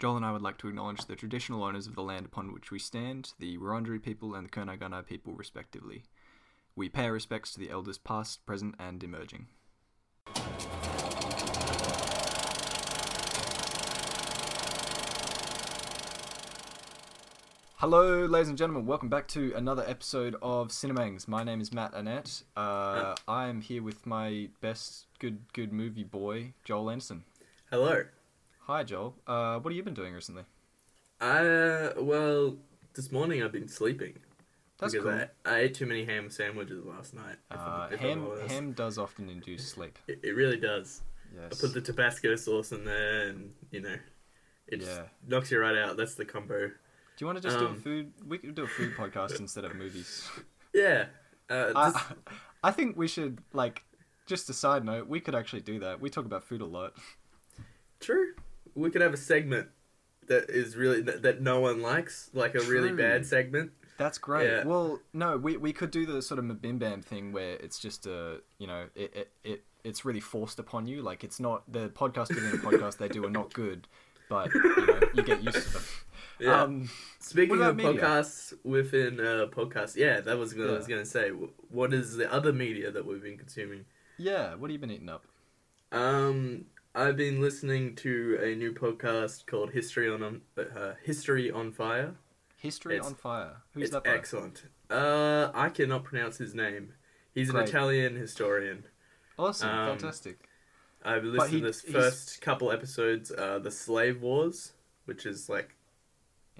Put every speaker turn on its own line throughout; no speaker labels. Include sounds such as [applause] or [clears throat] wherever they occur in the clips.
Joel and I would like to acknowledge the traditional owners of the land upon which we stand, the Wurundjeri people and the Kernagana people, respectively. We pay our respects to the elders past, present, and emerging. Hello, ladies and gentlemen. Welcome back to another episode of Cinemangs. My name is Matt Annette. Uh, I am here with my best good good movie boy, Joel Anderson.
Hello.
Hi, Joel. Uh, what have you been doing recently?
Uh, well, this morning I've been sleeping.
That's
because
cool.
I, I ate too many ham sandwiches last night. if
Uh,
I'm- if
ham ham does often induce sleep.
It, it really does.
Yes.
I put the Tabasco sauce in there, and you know, it just
Yeah.
knocks you right out. That's the combo.
Do you want to just do a
um,
food? We could do a food podcast instead of movies.
Yeah. Uh,
I,
just- [laughs]
I think we should like. Just a side note, we could actually do that. We talk about food a lot.
true. We could have a segment that is really that, that no one likes, like a really bad segment.
That's great.
Yeah.
Well, no, we, we could do the sort of Mabim Bam thing where it's just a you know it, it, it it's really forced upon you. Like it's not the podcast within the podcast they do are not good, but you know you get used to them. [laughs]
Yeah.
Um,
Speaking of
media?
podcasts within uh, podcasts, yeah, that was what I was going to say. What is the other media that we've been consuming?
yeah. What have you been eating up?
Um, I've been listening to a new podcast called History on on uh, History on Fire.
History
It's-
on Fire. Who's that by?
excellent. Uh, I cannot pronounce his name. He's an Italian historian.
Awesome.
Um,
Fantastic.
I've listened
he-
to this
he's-
first couple episodes, uh, the Slave Wars, which is like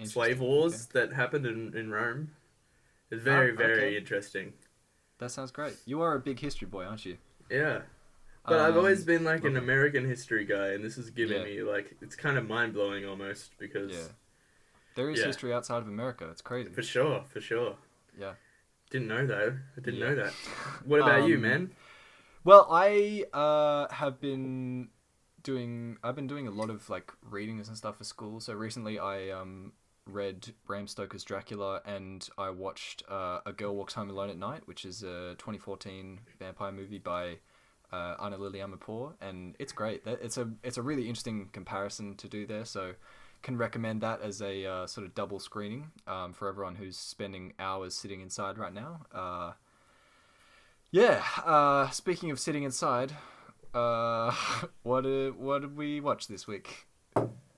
slave wars
Okay.
that happened in, in Rome. It's very,
Ah,
very interesting.
That sounds great. You are a big history boy, aren't you?
Yeah. But I've always
Um,
been like an. American history guy, and this is giving
Yeah.
me like it's kind of mind blowing almost because
Yeah. There is
Yeah.
history outside of America. It's crazy.
for sure, for sure.
Yeah.
Didn't know that. I didn't know that. What about you,
Um,
man?
Well, I uh, have been doing. I've been doing a lot of like readings and stuff for school. So recently, I um, read Bram Stoker's Dracula, and I watched uh, A Girl Walks Home Alone at Night, which is a 2014 vampire movie by uh, Ana Lily Amirpour, and it's great. It's a it's a really interesting comparison to do there. So can recommend that as a uh, sort of double screening um, for everyone who's spending hours sitting inside right now. Uh, yeah. Uh, speaking of sitting inside, uh, [laughs] what did what did we watch this week?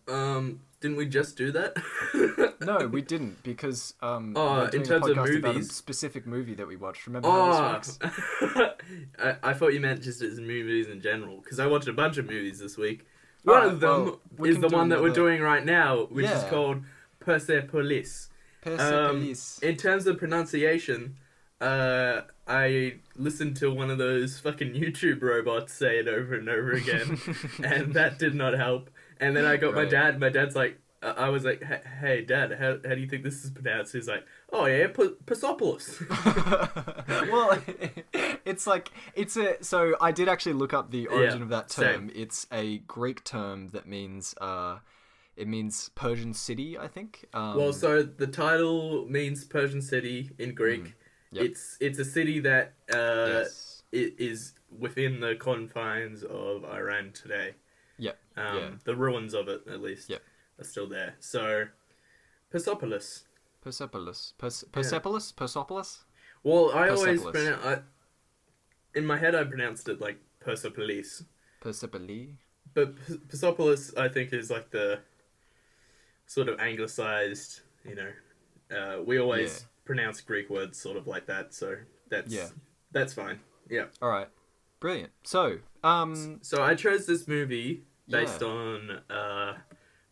Um, didn't we just do that? [laughs]
No, we didn't because um,
Oh, in terms
a
of
podcast about a
movies?
specific movie that we watched. Remember how
Oh? [laughs] I, I thought you meant just as movies in general, because I watched a bunch of movies this week. One
Alright,
of them
well, we
is the one that we're doing right now, which is called Persepolis. Um,
Persepolis.
in terms of pronunciation, uh, I listened to one of those fucking YouTube robots say it over and over again, [laughs] and that did not help. And then I got my dad. My dad's like, uh, I was like, "Hey- "Hey, Dad, how, how do you think this is pronounced?" He's like, "Oh yeah, P- Persepolis." [laughs] [laughs]
well, [laughs] it's like it's a. So I did actually look up the origin
Yeah,
of that
same.
term. It's a Greek term that means uh, it means Persian city. I think. Um,
well, so the title means Persian city in Greek.
Mm. Yep.
It's it's a city that uh,
yes.
it is within the confines of Iran today.
Yep.
Um,
Yeah.
The ruins of it, at least,
Yep.
are still there. So, Persepolis.
Persepolis. Pers- Persepolis. Persepolis.
Well, I always pronounce. I, in my head, I pronounced it like Persepolis,
Persepolis.
but P- Persepolis, I think, is like the sort of anglicized. You know, uh, we always
Yeah.
pronounce Greek words sort of like that, so that's
Yeah.
that's fine. Yeah.
All right. Brilliant. So, um,
So I chose this movie based
Yeah.
on uh,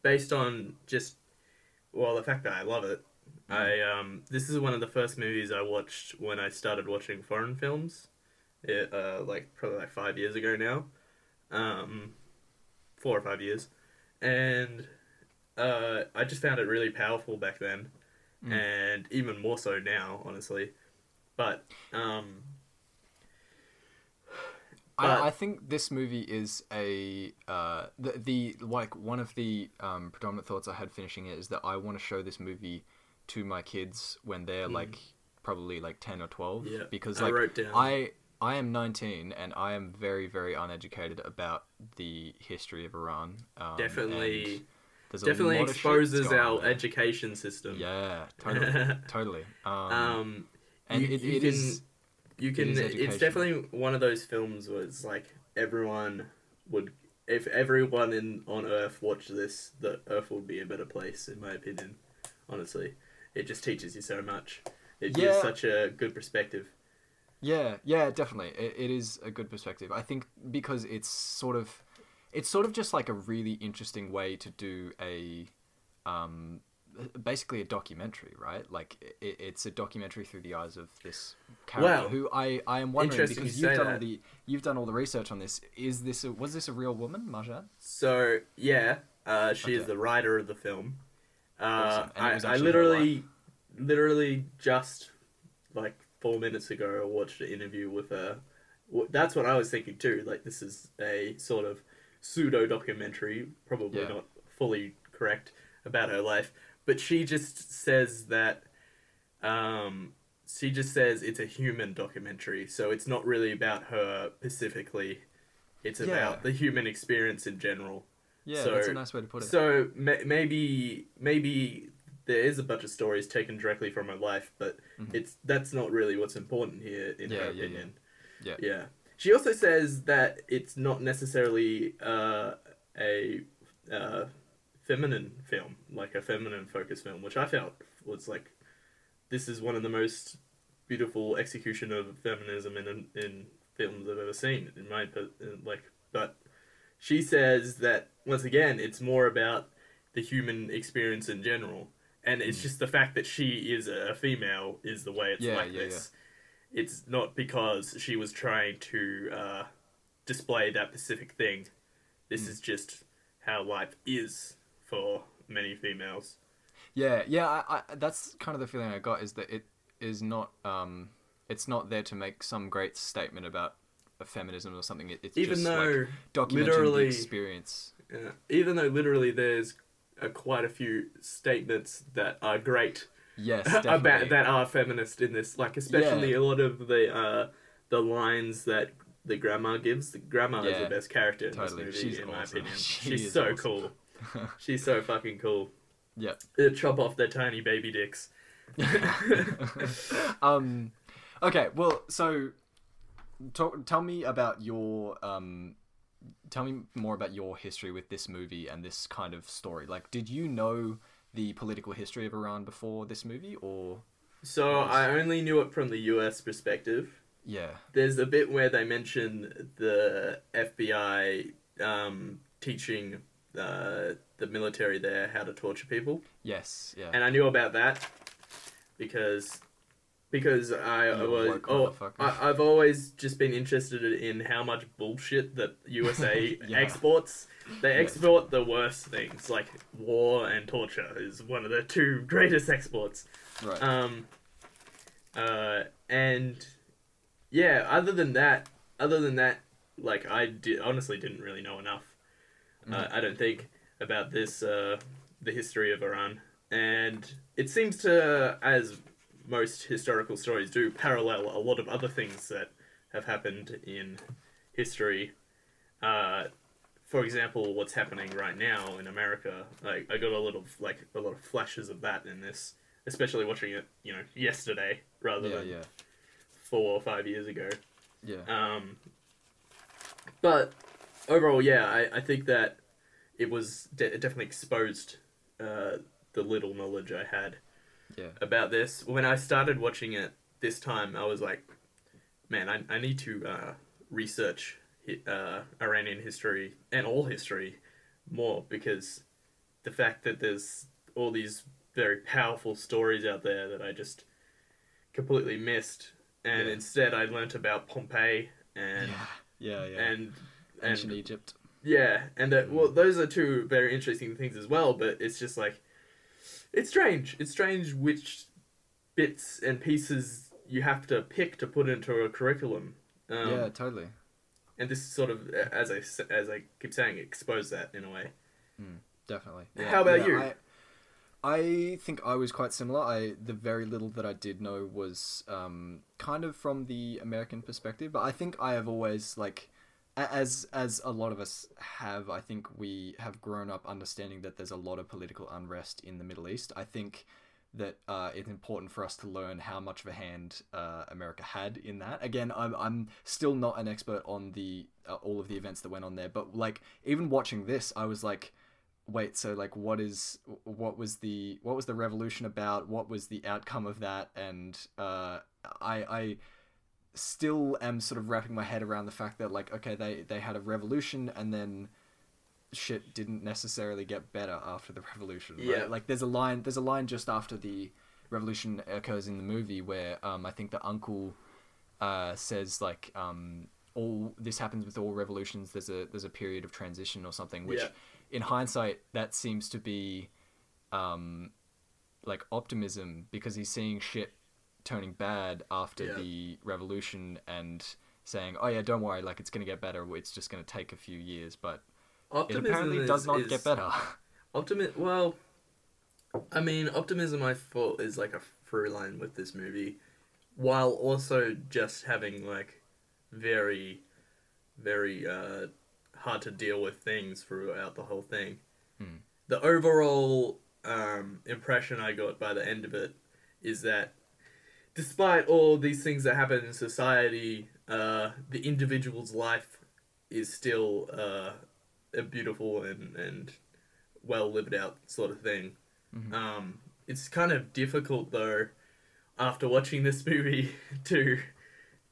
based on just well the fact that I love it. I um this is one of the first movies I watched when I started watching foreign films. It, uh, like probably like five years ago now, um, four or five years, and uh, I just found it really powerful back then,
Mm.
and even more so now, honestly. But um,
I, I think this movie is a uh, the the like one of the um, predominant thoughts I had finishing it is that I want to show this movie to my kids when they're like probably like ten or twelve.
Mm. Yeah,
because
I
like I I am nineteen and I am very very uneducated about the history of Iran. Um,
definitely.
and There's a
Definitely
lot of shit
exposes our
there.
education system.
Yeah, totally, [laughs] totally. Um,
Um,
and
you,
it,
you
it
can,
is-
you can. it's definitely one of those films where it's like everyone would, if everyone in on Earth watched this, the Earth would be a better place, in my opinion. Honestly, it just teaches you so much. It gives such a good perspective.
Yeah, yeah, definitely. It, it is a good perspective. I think because it's sort of, it's sort of just like a really interesting way to do a, um, basically a documentary, right? Like it, it's a documentary through the eyes of this character
Wow.
who I, I am wondering because
you
you've done all the you've done all the research on this. Is this a, was this a real woman, Marjane?
So yeah, uh, she is the writer of the film. Uh,
Awesome.
I, I literally, literally just like four minutes ago, I watched an interview with her. That's what I was thinking too. Like this is a sort of pseudo documentary, probably
Yeah.
not fully correct about her life, but she just says that. Um, she just says it's a human documentary, so it's not really about her specifically. It's
Yeah.
about the human experience in general.
Yeah,
So-
that's a nice way to put it.
So ma- maybe maybe there is a bunch of stories taken directly from her life, but
Mhm.
it's that's not really what's important here in
Yeah,
her
yeah.
opinion.
Yeah.
Yeah. She also says that it's not necessarily uh, a uh, feminine film, like a feminine focused film, which I felt was like this is one of the most beautiful execution of feminism in in films I've ever seen. In my like, but she says that once again, it's more about the human experience in general, and it's just the fact that she is a female is the way it's
Mm. Yeah,
like
yeah,
this. It's not because she was trying to uh, display that specific thing. This
Mm.
is just how life is for many females.
Yeah, yeah, I, I, that's kind of the feeling I got is that it is not, um, it's not there to make some great statement about feminism or something. It, it's
Even
just
though
like documenting
literally-
the experience.
Yeah. Even though literally there's uh, quite a few statements that are great
Yes, [laughs]
about that are feminist in this, like especially
Yeah.
a lot of the uh, the lines that the grandma gives. The grandma is the best character in
totally.
this movie,
She's
in my opinion. [laughs]
She
She's so
awesome.
cool. [laughs] She's so fucking cool.
Yep.
They chop off their tiny baby dicks. [laughs]
um, okay, well, so talk, tell me about your um, tell me more about your history with this movie and this kind of story. Like, did you know the political history of Iran before this movie, or
So I only knew it from the U.S. perspective.
yeah,
There's a bit where they mention the FBI um, teaching uh, the military there how to torture people,
yes, yeah,
and I knew about that because because I was oh. I, I've always just been interested in how much bullshit that USA [laughs]
Yeah.
exports. They
Yeah.
export the worst things like war and torture is one of the two [laughs] greatest exports.
right,
Um, uh, and yeah, other than that, other than that, like I did, honestly didn't really know enough. Uh. I don't think about this, uh, the history of Iran, and it seems to, as most historical stories do, parallel a lot of other things that have happened in history. Uh, for example, what's happening right now in America. Like I got a lot of like a lot of flashes of that in this, especially watching it, you know, yesterday rather
yeah,
than
yeah,
four or five years ago.
yeah,
Um, but overall, yeah, I, I think that it was de- it definitely exposed uh, the little knowledge I had
yeah,
about this. When I started watching it this time, I was like, man, I, I need to uh, research uh, Iranian history and all history more because the fact that there's all these very powerful stories out there that I just completely missed. And
Yeah.
instead, I learnt about Pompeii and
yeah, yeah,
and
ancient
and
Egypt.
yeah, and that well, those are two very interesting things as well. But it's just like it's strange. It's strange which bits and pieces you have to pick to put into a curriculum. Um,
yeah, totally.
and this sort of, as I as I keep saying, expose that in a way.
Definitely.
How about
yeah,
you?
I, I think I was quite similar. I the very little that I did know was um, kind of from the American perspective, but I think I have always like as as a lot of us have, I think we have grown up understanding that there's a lot of political unrest in the Middle East. I think that uh, it's important for us to learn how much of a hand uh, America had in that. Again, I'm I'm still not an expert on the uh, all of the events that went on there, but like even watching this, I was like, wait, so like what is what was the what was the revolution about? What was the outcome of that? And uh, I I still am sort of wrapping my head around the fact that like okay they they had a revolution and then shit didn't necessarily get better after the [laughs] revolution right?
Yeah.
like there's a line there's a line just after the revolution occurs in the movie where um i think the uncle uh says like um all this happens with all revolutions there's a there's a period of transition or something which
Yeah.
in hindsight that seems to be um like optimism because he's seeing shit turning bad after
Yeah.
the revolution and saying, "Oh yeah, don't worry, like it's gonna get better. It's just gonna take a few years." But
Optimism
it apparently
is,
does not
is,
get better. [laughs]
Optimi- well, I mean, optimism I thought is like a through line with this movie, while also just having like very, very uh, hard to deal with things throughout the whole thing.
Hmm.
The overall um, impression I got by the end of it is that despite all these things that happen in society, uh, the individual's life is still uh, a beautiful and, and well lived out sort of thing.
Mhm.
Um, it's kind of difficult though, after watching this [laughs] movie, to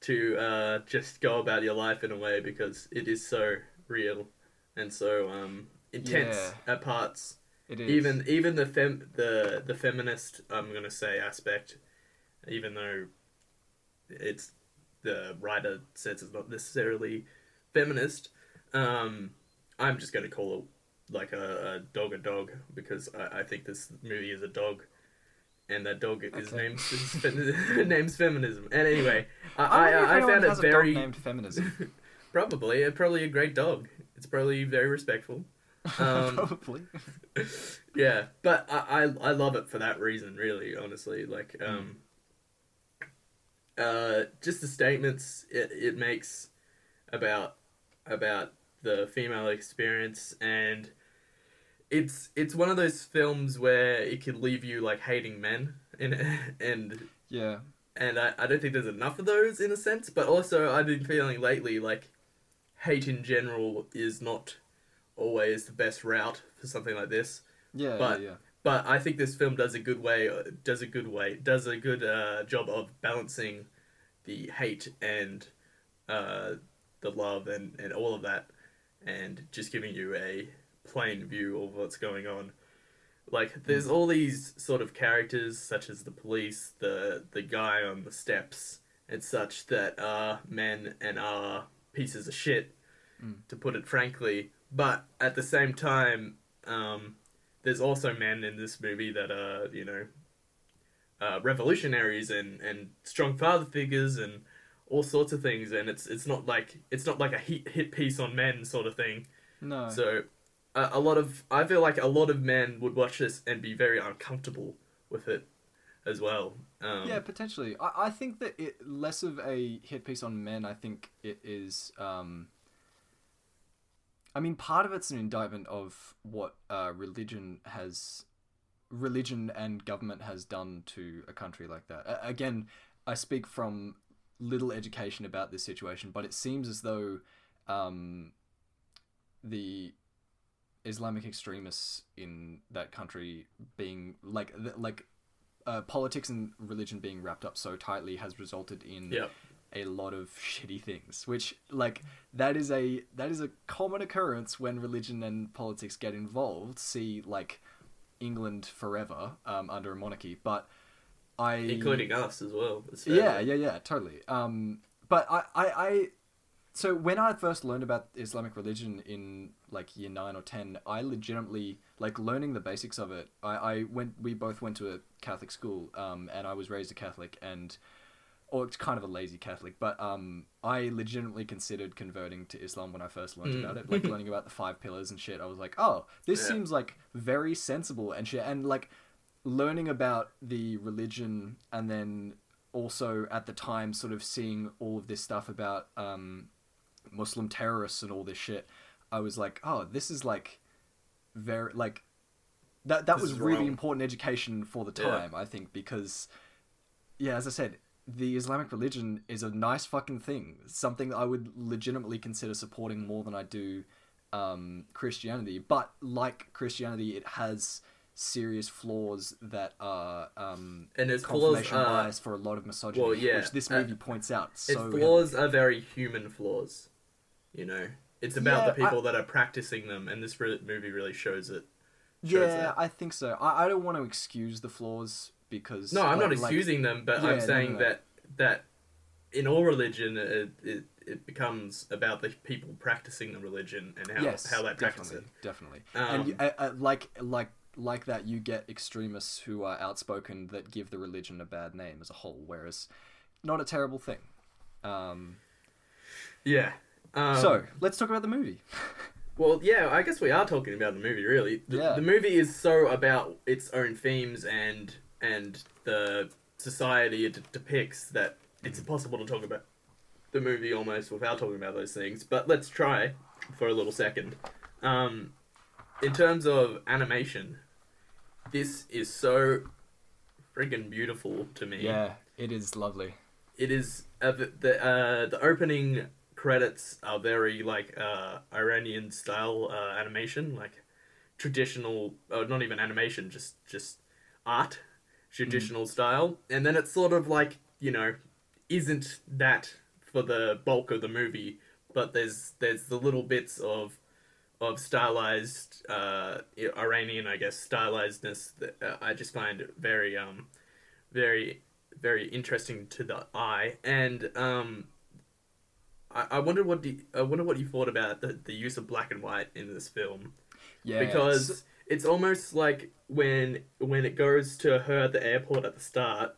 to uh, just go about your life in a way because it is so real and so um, intense at parts.
It is
Even even the fem the the feminist I'm gonna say aspect, even though it's the writer says it's not necessarily feminist, um, I'm just gonna call it like a, a dog a dog because I, I think this movie is a dog, and that dog is
Okay.
named is [laughs] names feminism. And anyway, I
I,
I, I found it very
dog named feminism. [laughs]
probably uh, probably a great dog. It's probably very respectful. [laughs] Um,
Probably.
yeah, but I, I I love it for that reason, really, honestly. Like, um, uh, just the statements it, it makes about about the female experience, and it's it's one of those films where it can leave you like hating men, and [laughs] and
Yeah.
and I, I don't think there's enough of those in a sense, but also I've been feeling lately like hate in general is not always the best route for something like this.
Yeah.
But-
yeah. Yeah.
But I think this film does a good way, does a good way, does a good uh, job of balancing the hate and uh, the love and, and all of that, and just giving you a plain view of what's going on. Like, there's all these sort of characters, such as the police, the the guy on the steps, and such that are men and are pieces of shit,
Mm.
to put it frankly. But at the same time, um, there's also men in this movie that are you know uh, revolutionaries and, and strong father figures and all sorts of things and it's it's not like it's not like a hit, hit piece on men sort of thing
No.
so a, a lot of I feel like a lot of men would watch this and be very uncomfortable with it as well um,
yeah, potentially. I, I think that it less of a hit piece on men. I think it is. Um, I mean, part of it's an indictment of what uh, religion has, religion and government has done to a country like that. A- again, I speak from little education about this situation, but it seems as though um, the Islamic extremists in that country being like like uh, politics and religion being wrapped up so tightly has resulted in. A lot of [laughs] shitty things which like that is a that is a common occurrence when religion and politics get involved. See like england forever um, under a monarchy but i
including us as well
yeah yeah yeah totally. Um but I, I i so when i first learned about islamic religion in like year 9 or 10 i legitimately like learning the basics of it i i went we both went to a catholic school um and i was raised a catholic and or it's kind of a lazy catholic but um i legitimately considered converting to islam when i first learned
Mm.
about it like learning about the five pillars and shit i was like oh this
Yeah.
seems like very sensible and shit and like learning about the religion and then also at the time sort of seeing all of this stuff about um, Muslim terrorists and all this shit, I was like, oh, this is like very like that that
This
was really
wrong.
important education for the
Yeah.
time, I think, because yeah, as I said, the Islamic religion is a nice fucking thing. Something that I would legitimately consider supporting more than I do um, Christianity. But like Christianity, it has serious flaws that are um,
And its flaws
confirmation
are
bias for a lot of misogyny,
well, yeah,
which this
uh,
movie points out.
its
So
flaws are very human flaws. You know, it's about
Yeah,
the people that are practicing them, and this re- movie really shows it. shows
yeah,
that.
I think so. I, I don't want to excuse the flaws because
No, I'm
like-
not
like-
excusing them, but
Yeah,
I'm saying
no, no.
that that in all religion, it, it it becomes about the people practicing the religion and how
yes,
how they practice
definitely,
it.
definitely.
Um,
and you, uh, uh, like like like that, you get extremists who are outspoken that give the religion a bad name as a whole, whereas not a terrible thing. Um,
Yeah. Um,
so let's talk about the movie. [laughs]
Well, yeah, I guess we are talking about the movie. Really, the,
Yeah.
the movie is so about its own themes and and the society it depicts that it's impossible to talk about the movie almost without talking about those things. But let's try for a little second. Um, in terms of animation, this is so friggin' beautiful to me.
yeah, it is lovely.
it is uh, the the, uh, the opening credits are very like uh, Iranian style uh, animation, like traditional, uh, not even animation, just just art, traditional style, and then it's sort of like you know, isn't that for the bulk of the movie, but there's there's the little bits of of stylized uh, Iranian, I guess, stylizedness that uh, I just find very um very very interesting to the eye. And um I, I wonder what the, I wonder what you thought about the, the use of black and white in this film.
Yeah,
because it's almost like when when it goes to her at the airport at the start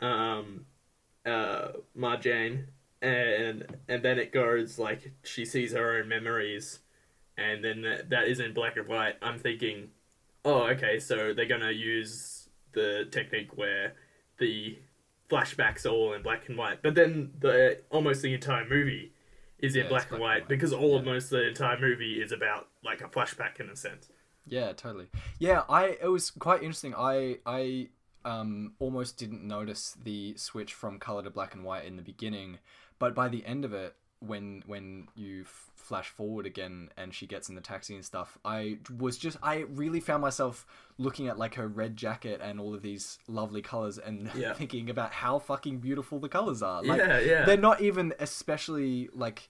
um uh Marjane and and then it goes like she sees her own memories and then that, that is in black and white. I'm thinking oh okay so they're gonna use the technique where the flashbacks are all in black and white but then the almost the entire movie is in
Yeah, it's
black, and white. because all
Yeah.
almost the entire movie is about like a flashback in a sense
Yeah, totally. Yeah, I it was quite interesting. I I um almost didn't notice the switch from color to black and white in the beginning, but by the end of it, when when you f- flash forward again and she gets in the taxi and stuff, I was just I really found myself looking at like her red jacket and all of these lovely colors and [laughs]
Yeah.
thinking about how fucking beautiful the colors are. Like
yeah yeah
they're not even especially like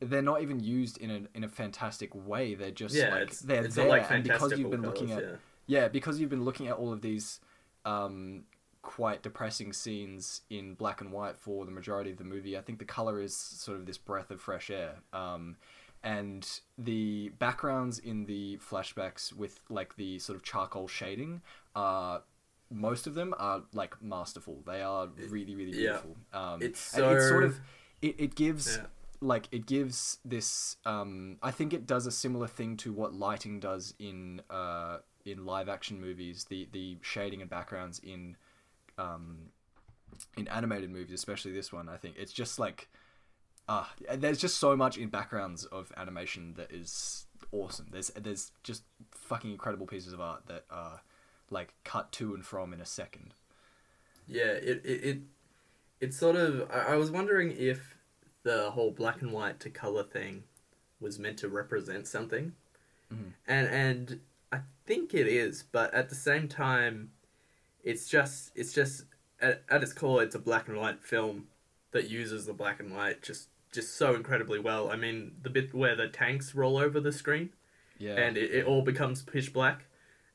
they're not even used in a in a fantastic way. They're just
yeah
like
it's,
they're
it's
there,
like
and because you've been looking
colours,
at
yeah.
yeah, because you've been looking at all of these um, quite depressing scenes in black and white for the majority of the movie. I think the color is sort of this breath of fresh air. Um, and the backgrounds in the flashbacks with like the sort of charcoal shading are most of them are like masterful. They are really really
Yeah.
beautiful. Um,
It's
and it's sort
so-
of it, it gives
Yeah.
Like it gives this um i think it does a similar thing to what lighting does in uh in live action movies the the shading and backgrounds in um in animated movies especially this one i think it's just like ah there's just so much in backgrounds of animation that is awesome there's there's just fucking incredible pieces of art that are like cut to and from in a second
Yeah, it it, it it's sort of. I, I was wondering if the whole black and white to color thing was meant to represent something,
Mhm.
and and I think it is, but at the same time, it's just it's just at, at its core, it's a black and white film that uses the black and white just just so incredibly well. I mean, the bit where the tanks roll over the screen
yeah
and it, it all becomes pitch black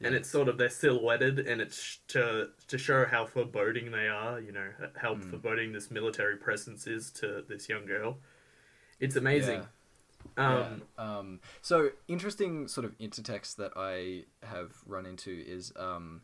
and it's sort of they're silhouetted and it's sh- to to show how foreboding they are you know how
Mm.
foreboding this military presence is to this young girl it's amazing
Yeah.
um
Yeah. Um, so interesting sort of intertext that I have run into is um,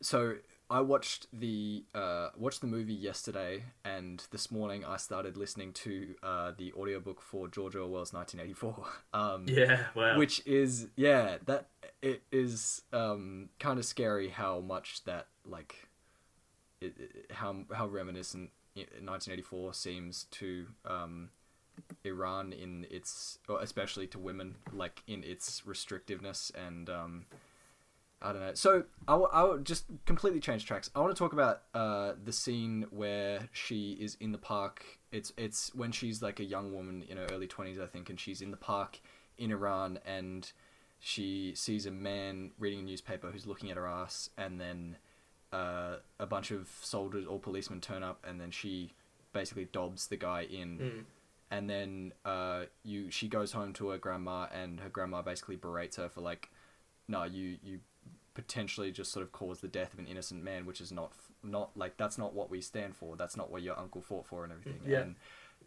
so I watched the uh, watched the movie yesterday, and this morning I started listening to uh, the audiobook for George Orwell's 1984. [laughs] Um,
yeah wow
which is yeah that it is um kind of scary how much that like it, it- how how reminiscent 1984 seems to um, Iran in its, especially to women, like in its restrictiveness and um, I don't know. So i I w- I w- just completely change tracks. I want to talk about uh, the scene where she is in the park. It's it's when she's like a young woman in her early twenties, I think, and she's in the park in Iran, and she sees a man reading a newspaper who's looking at her ass, and then uh, a bunch of soldiers or policemen turn up, and then she basically dobs the guy in.
Mm.
And then uh, you she goes home to her grandma, and her grandma basically berates her for like, no, you you potentially just sort of caused the death of an innocent man, which is not not like that's not what we stand for. That's not what your uncle fought for, and everything.
Yeah.
And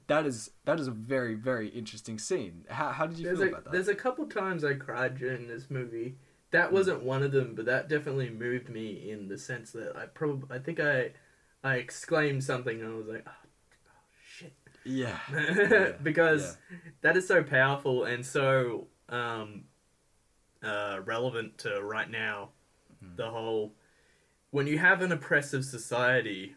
that is that is a very very interesting scene. How how did you
There's
feel
a
about that?
there's a couple times I cried during this movie. That wasn't one of them, but that definitely moved me in the sense that I probably I think I I exclaimed something and I was like, oh, oh shit,
Yeah. [laughs] Yeah.
because that is so powerful and so um, uh, relevant to right now.
Mhm.
The whole when you have an oppressive society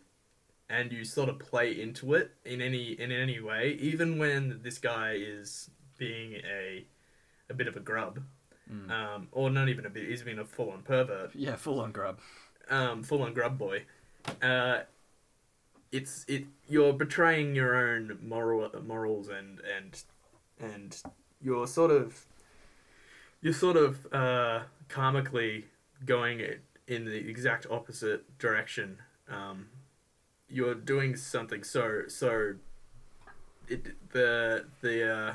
and you sort of play into it in any in any way, even when this guy is being a a bit of a grub,
Mm.
um, or not even a bit, he's being a full on pervert,
Yeah, full on grub.
um, full on grub boy. Uh, it's it you're betraying your own moral morals and and and you're sort of you're sort of uh, karmically going it in the exact opposite direction. Um, you're doing something so so it the the uh,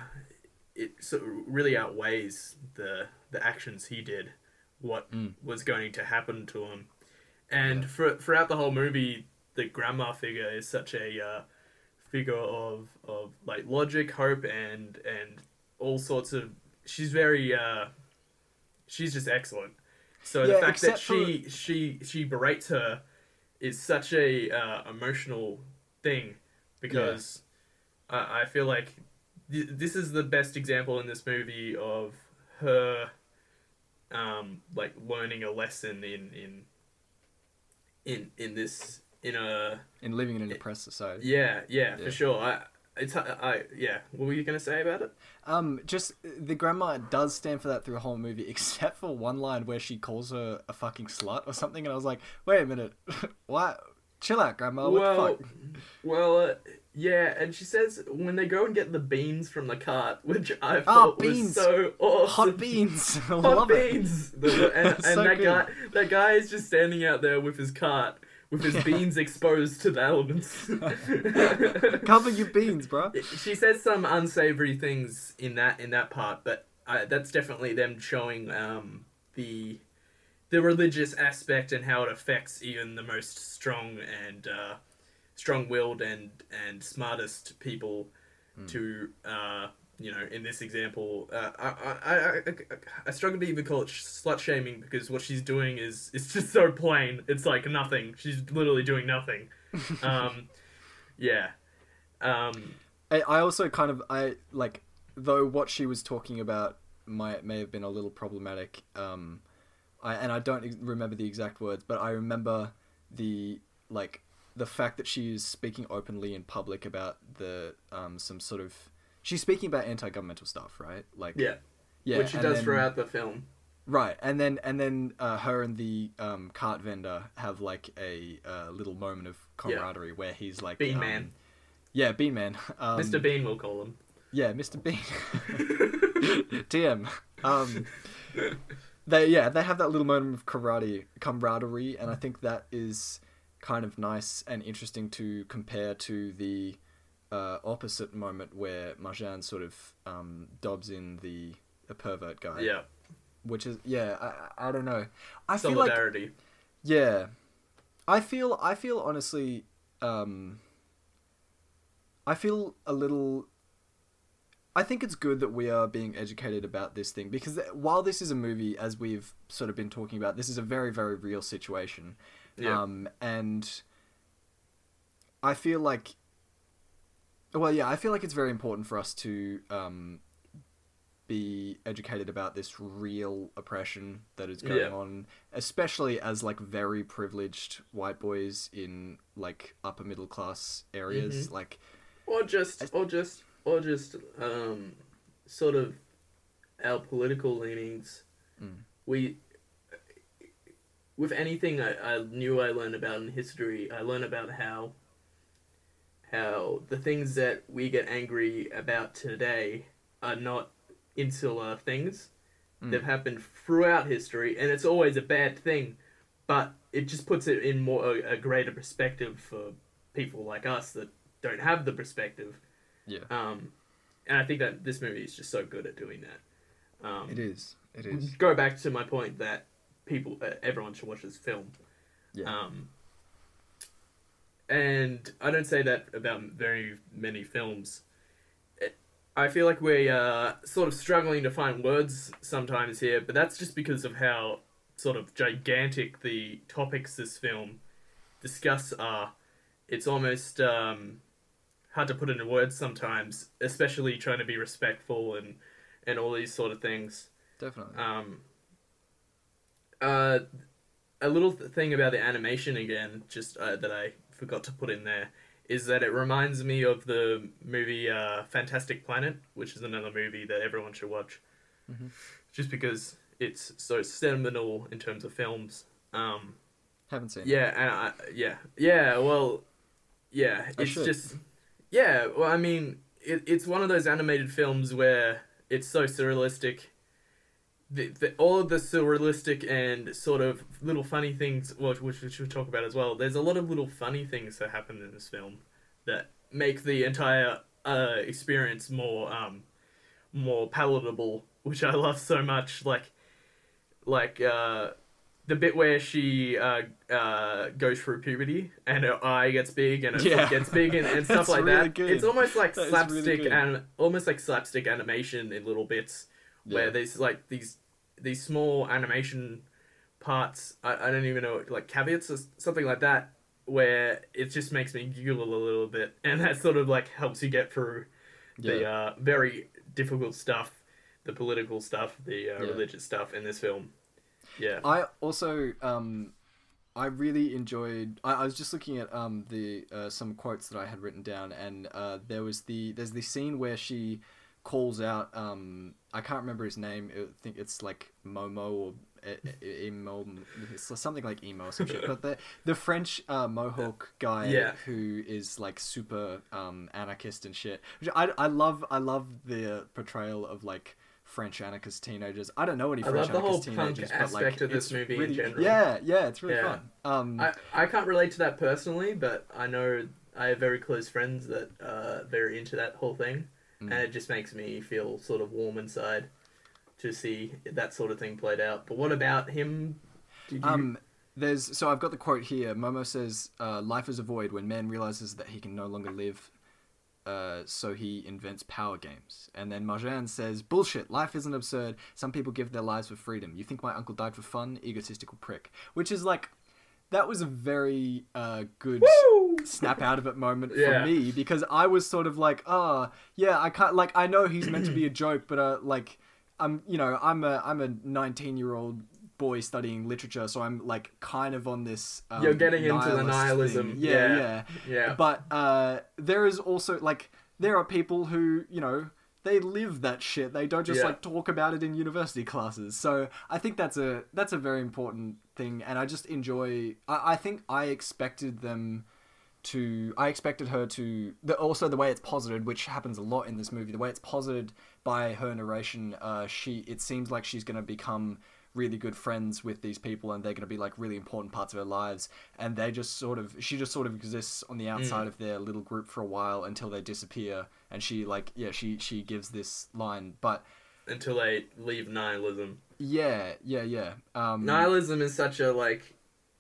it so really outweighs the the actions he did what
Mm.
was going to happen to him and
Yeah.
for, throughout the whole movie the grandma figure is such a uh, figure of of like logic hope and and all sorts of she's very uh she's just excellent so the fact that
except for-
she she she berates her is such a uh, emotional thing because I I feel like th- this is the best example in this movie of her um like learning a lesson in in in in this in a
In living in an oppressed society.
yeah yeah,
Yeah.
for sure I it's I yeah what were you gonna say about it
Um, just the grandma does stand for that through the whole movie, [laughs] except for one line where she calls her a fucking slut or something, and I was like, wait a minute, [laughs] what? Chill out, grandma. What
well
the fuck?
well uh, yeah and she says when they go and get the beans from the cart [laughs] which I
Ah,
thought was
beans.
so awesome
Hot beans.
Hot
love it.
beans. The- and and
So
that
good.
guy, that guy is just standing out there with his cart, with his beans exposed to the elements. [laughs]
Cover your beans, bro.
she says some unsavory things in that in that part, but uh, that's definitely them showing um, the the religious aspect and how it affects even the most strong and uh, strong-willed and and smartest people
Hmm.
to uh, you know in this example uh, I, I, I, I, struggle to even call it slut shaming because what she's doing is it's just so plain. It's like nothing. She's literally doing nothing. [laughs] Um, yeah. Um,
I, I also kind of I like though what she was talking about might may have been a little problematic. Um, I and I don't ex- remember the exact words, but I remember the like the fact that she is speaking openly in public about the um some sort of she's speaking about anti-governmental stuff, right? Like
yeah
yeah,
which she does
then-
throughout the film
Right, and then and then uh, her and the um, cart vendor have like a uh, little moment of camaraderie where he's like
Bean
um,
Man.
Yeah, Bean Man. [laughs] Um,
mr bean we'll call him
Yeah, Mr. Bean. [laughs] [laughs] TM. Um, they yeah they have that little moment of karate camaraderie, and I think that is kind of nice and interesting to compare to the uh, opposite moment where Marjane sort of um, dobs in the a pervert guy.
yeah
Which is yeah I, I don't know. I feel like
solidarity
yeah. I feel I feel honestly um I feel a little I think it's good that we are being educated about this thing because while this is a movie as we've sort of been talking about this is a very very real situation.
yeah
Um and I feel like well yeah, I feel like it's very important for us to um be educated about this real oppression that is going
Yeah.
on, especially as like very privileged white boys in like upper middle class areas.
Mm-hmm.
Like,
or just or just or just um sort of our political leanings
Mm.
we with anything I, I knew I learned about in history I learned about how how the things that we get angry about today are not insular things
Mm.
they've happened throughout history and it's always a bad thing but it just puts it in more a, a greater perspective for people like us that don't have the perspective
yeah,
um, and I think that this movie is just so good at doing that. Um,
it is. It is.
Go back to my point that people, uh, everyone should watch this film.
Yeah.
Um, and I don't say that about very many films. It, I feel like we are sort of struggling to find words sometimes here, but that's just because of how sort of gigantic the topics this film discuss are. It's almost um, hard to put into words sometimes, especially trying to be respectful and and all these sort of things.
Definitely.
Um, uh, a little th- thing about the animation again, just uh, that I forgot to put in there, is that it reminds me of the movie uh, Fantastic Planet, which is another movie that everyone should watch,
Mhm.
just because it's so seminal in terms of films. Um,
Haven't seen. it.
yeah, and I, yeah, yeah. Well, yeah.
I
It's
should.
just, yeah. Well, I mean, it, it's one of those animated films where it's so surrealistic. The, the, all of the surrealistic and sort of little funny things, which, which we should talk about as well. There's a lot of little funny things that happen in this film that make the entire uh, experience more um, more palatable, which I love so much. Like, like uh, the bit where she uh, uh, goes through puberty and her eye gets big and her
Yeah.
gets big and, and [laughs] stuff like
really
that.
good.
It's almost like
That really
slapstick
good.
and almost like slapstick animation in little bits where
Yeah.
there's like these these small animation parts. I, I don't even know like caveats or something like that where it just makes me giggle a little bit [laughs] and that sort of like helps you get through the uh, very difficult stuff, the political stuff, the uh,
Yeah.
religious stuff in this film. Yeah.
I also um I really enjoyed I, I was just looking at um the uh, some quotes that I had written down and uh there was the there's the scene where she calls out um I can't remember his name I think it's like Momo or emo something like emo or some shit but the the French uh, Mohawk guy
Yeah.
who is like super um anarchist and shit which I, I love I love the portrayal of like French anarchist teenagers. I don't know any
I
French
love the whole
anarchist teenagers, but like
aspect of this
it's really. Yeah, yeah, it's really
Yeah.
fun. Um,
I, I can't relate to that personally, but I know I have very close friends that are very into that whole thing,
Mm.
and it just makes me feel sort of warm inside to see that sort of thing played out. But what about him? Did you...
um, there's so I've got the quote here. Momo says, uh, "Life is a void when man realizes that he can no longer live." Uh, so he invents power games. And then Marjane says, Bullshit, life isn't absurd. Some people give their lives for freedom. You think my uncle died for fun? Egotistical prick. Which is like, that was a very uh, good
Woo!
Snap out of it moment
Yeah.
for me because I was sort of like, ah, yeah, I can't like I know he's meant to be a [clears throat] joke, but uh, like I'm you know I'm a I'm a 19 year old boy studying literature, so I'm like kind of on this. Um,
You're getting into the nihilism.
Yeah,
yeah.
yeah,
Yeah.
But uh, there is also like there are people who you know. They live that shit. They don't just
Yeah.
like talk about it in university classes. So I think that's a that's a very important thing, and I just enjoy. I, I think I expected them to I expected her to the, also the way it's posited, which happens a lot in this movie. The way it's posited by her narration, uh, she it seems like she's going to become really good friends with these people, and they're going to be like really important parts of her lives. And they just sort of she just sort of exists on the outside of their little group for a while until they disappear. And she like yeah she she gives this line, but
Until they leave nihilism.
yeah yeah yeah um,
Nihilism is such a like.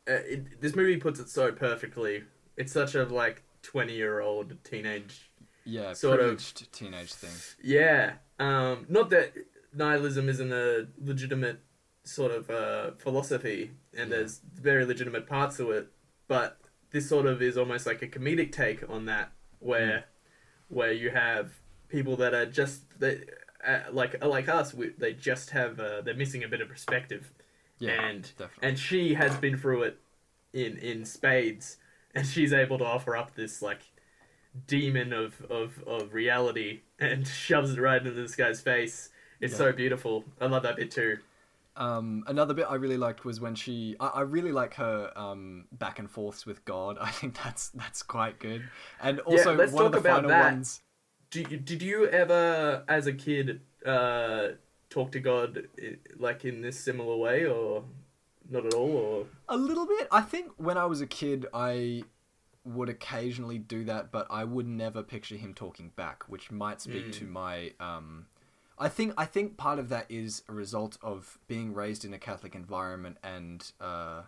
Uh, it, this movie puts it so perfectly. It's such a like twenty year old teenage
yeah
sort of-
teenage thing.
Yeah. Um, not that nihilism isn't a legitimate sort of uh, philosophy, and
Yeah.
there's very legitimate parts to it, but this sort of is almost like a comedic take on that, where
Mm.
where you have people that are just they, uh, like like us, we, they just have uh, they're missing a bit of perspective,
Yeah,
and
definitely.
and she has been through it in in spades, [laughs] and she's able to offer up this like demon of of of reality and [laughs] shoves it right into this guy's face. It's
Yeah.
so beautiful. I love that bit too.
Um, another bit I really liked was when she. I, I really like her um, back and forths with God. [laughs] I think that's that's quite good. And also
let's
one of
talk
the
about
final
that.
ones.
Do you, did you ever, as a kid, uh, talk to God like in this similar way, or not at all? Or
A little bit. I think when I was a kid, I would occasionally do that, but I would never picture him talking back, which might speak
Mm.
to my. Um, I think I think part of that is a result of being raised in a Catholic environment and. Uh,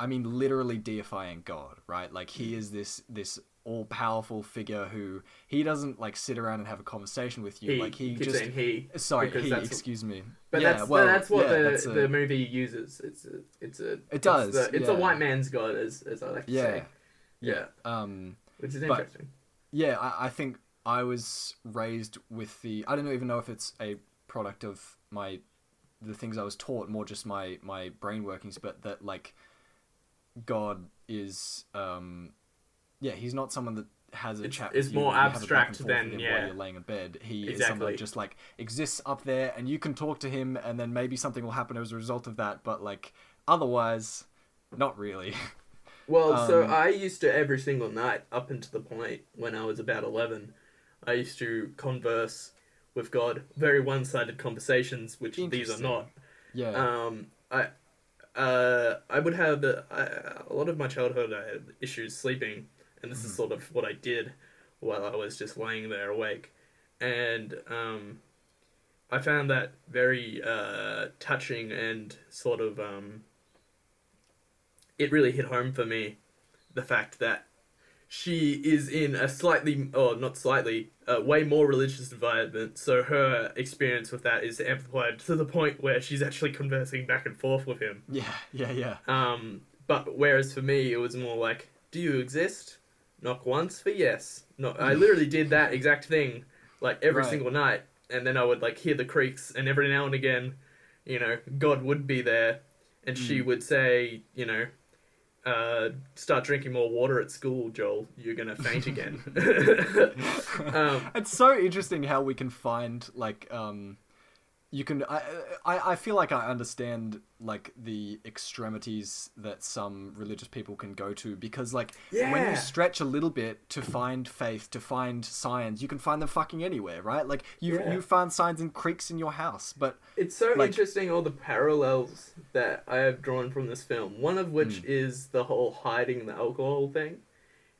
I mean, literally deifying God, right? Like
Mm.
he is this this all powerful figure who he doesn't like sit around and have a conversation with you.
he,
like he just
he.
sorry, he. Excuse me.
But
yeah,
that's
well,
that's what
yeah,
the
that's a-
the movie uses. It's a it's a
It
it's
does,
the- It's, a white man's God, as as I like to
yeah,
say.
yeah. Um,
which is interesting.
yeah, I, I think I was raised with the. I don't even know if it's a product of my the things I was taught, more just my my brain workings, but that like God is, um, yeah, he's not someone that has a
It's-
chat.
it's more
and you have a back and
abstract than- yeah.
while you're laying in bed. He is someone that just like exists up there, and you can talk to him, and then maybe something will happen as a result of that. But like otherwise, not really. [laughs]
Well, so
Um,
I used to every single night up until the point when I was about 11, I used to converse with God. Very one sided conversations, which these are not.
yeah.
Um, I. Uh, I would have uh, I, a lot of my childhood. I had issues sleeping, and this is
Mhm.
sort of what I did while I was just laying there awake, and um, I found that very uh, touching and sort of um, it really hit home for me the fact that she is in a slightly or not slightly a way more religious environment so her experience with that is amplified to the point where she's actually conversing back and forth with him
yeah, yeah, yeah.
um, but whereas for me it was more like do you exist knock once for yes. No i literally did that exact thing like every
Right.
single night. And then i would like hear the creaks and every now and again you know god would be there. And she
Mm.
would say you know uh, start drinking more water at school joel. You're gonna faint again. [laughs] [laughs] Um,
it's so interesting how we can find like um you can I, I i feel like i understand like the extremities that some religious people can go to because like when you stretch a little bit to find faith to find signs you can find them fucking anywhere right like you
Yeah.
you find signs in creeks in your house but
It's so
Like-
interesting all the parallels that I have drawn from this film. One of which
Hmm.
is the whole hiding the alcohol thing.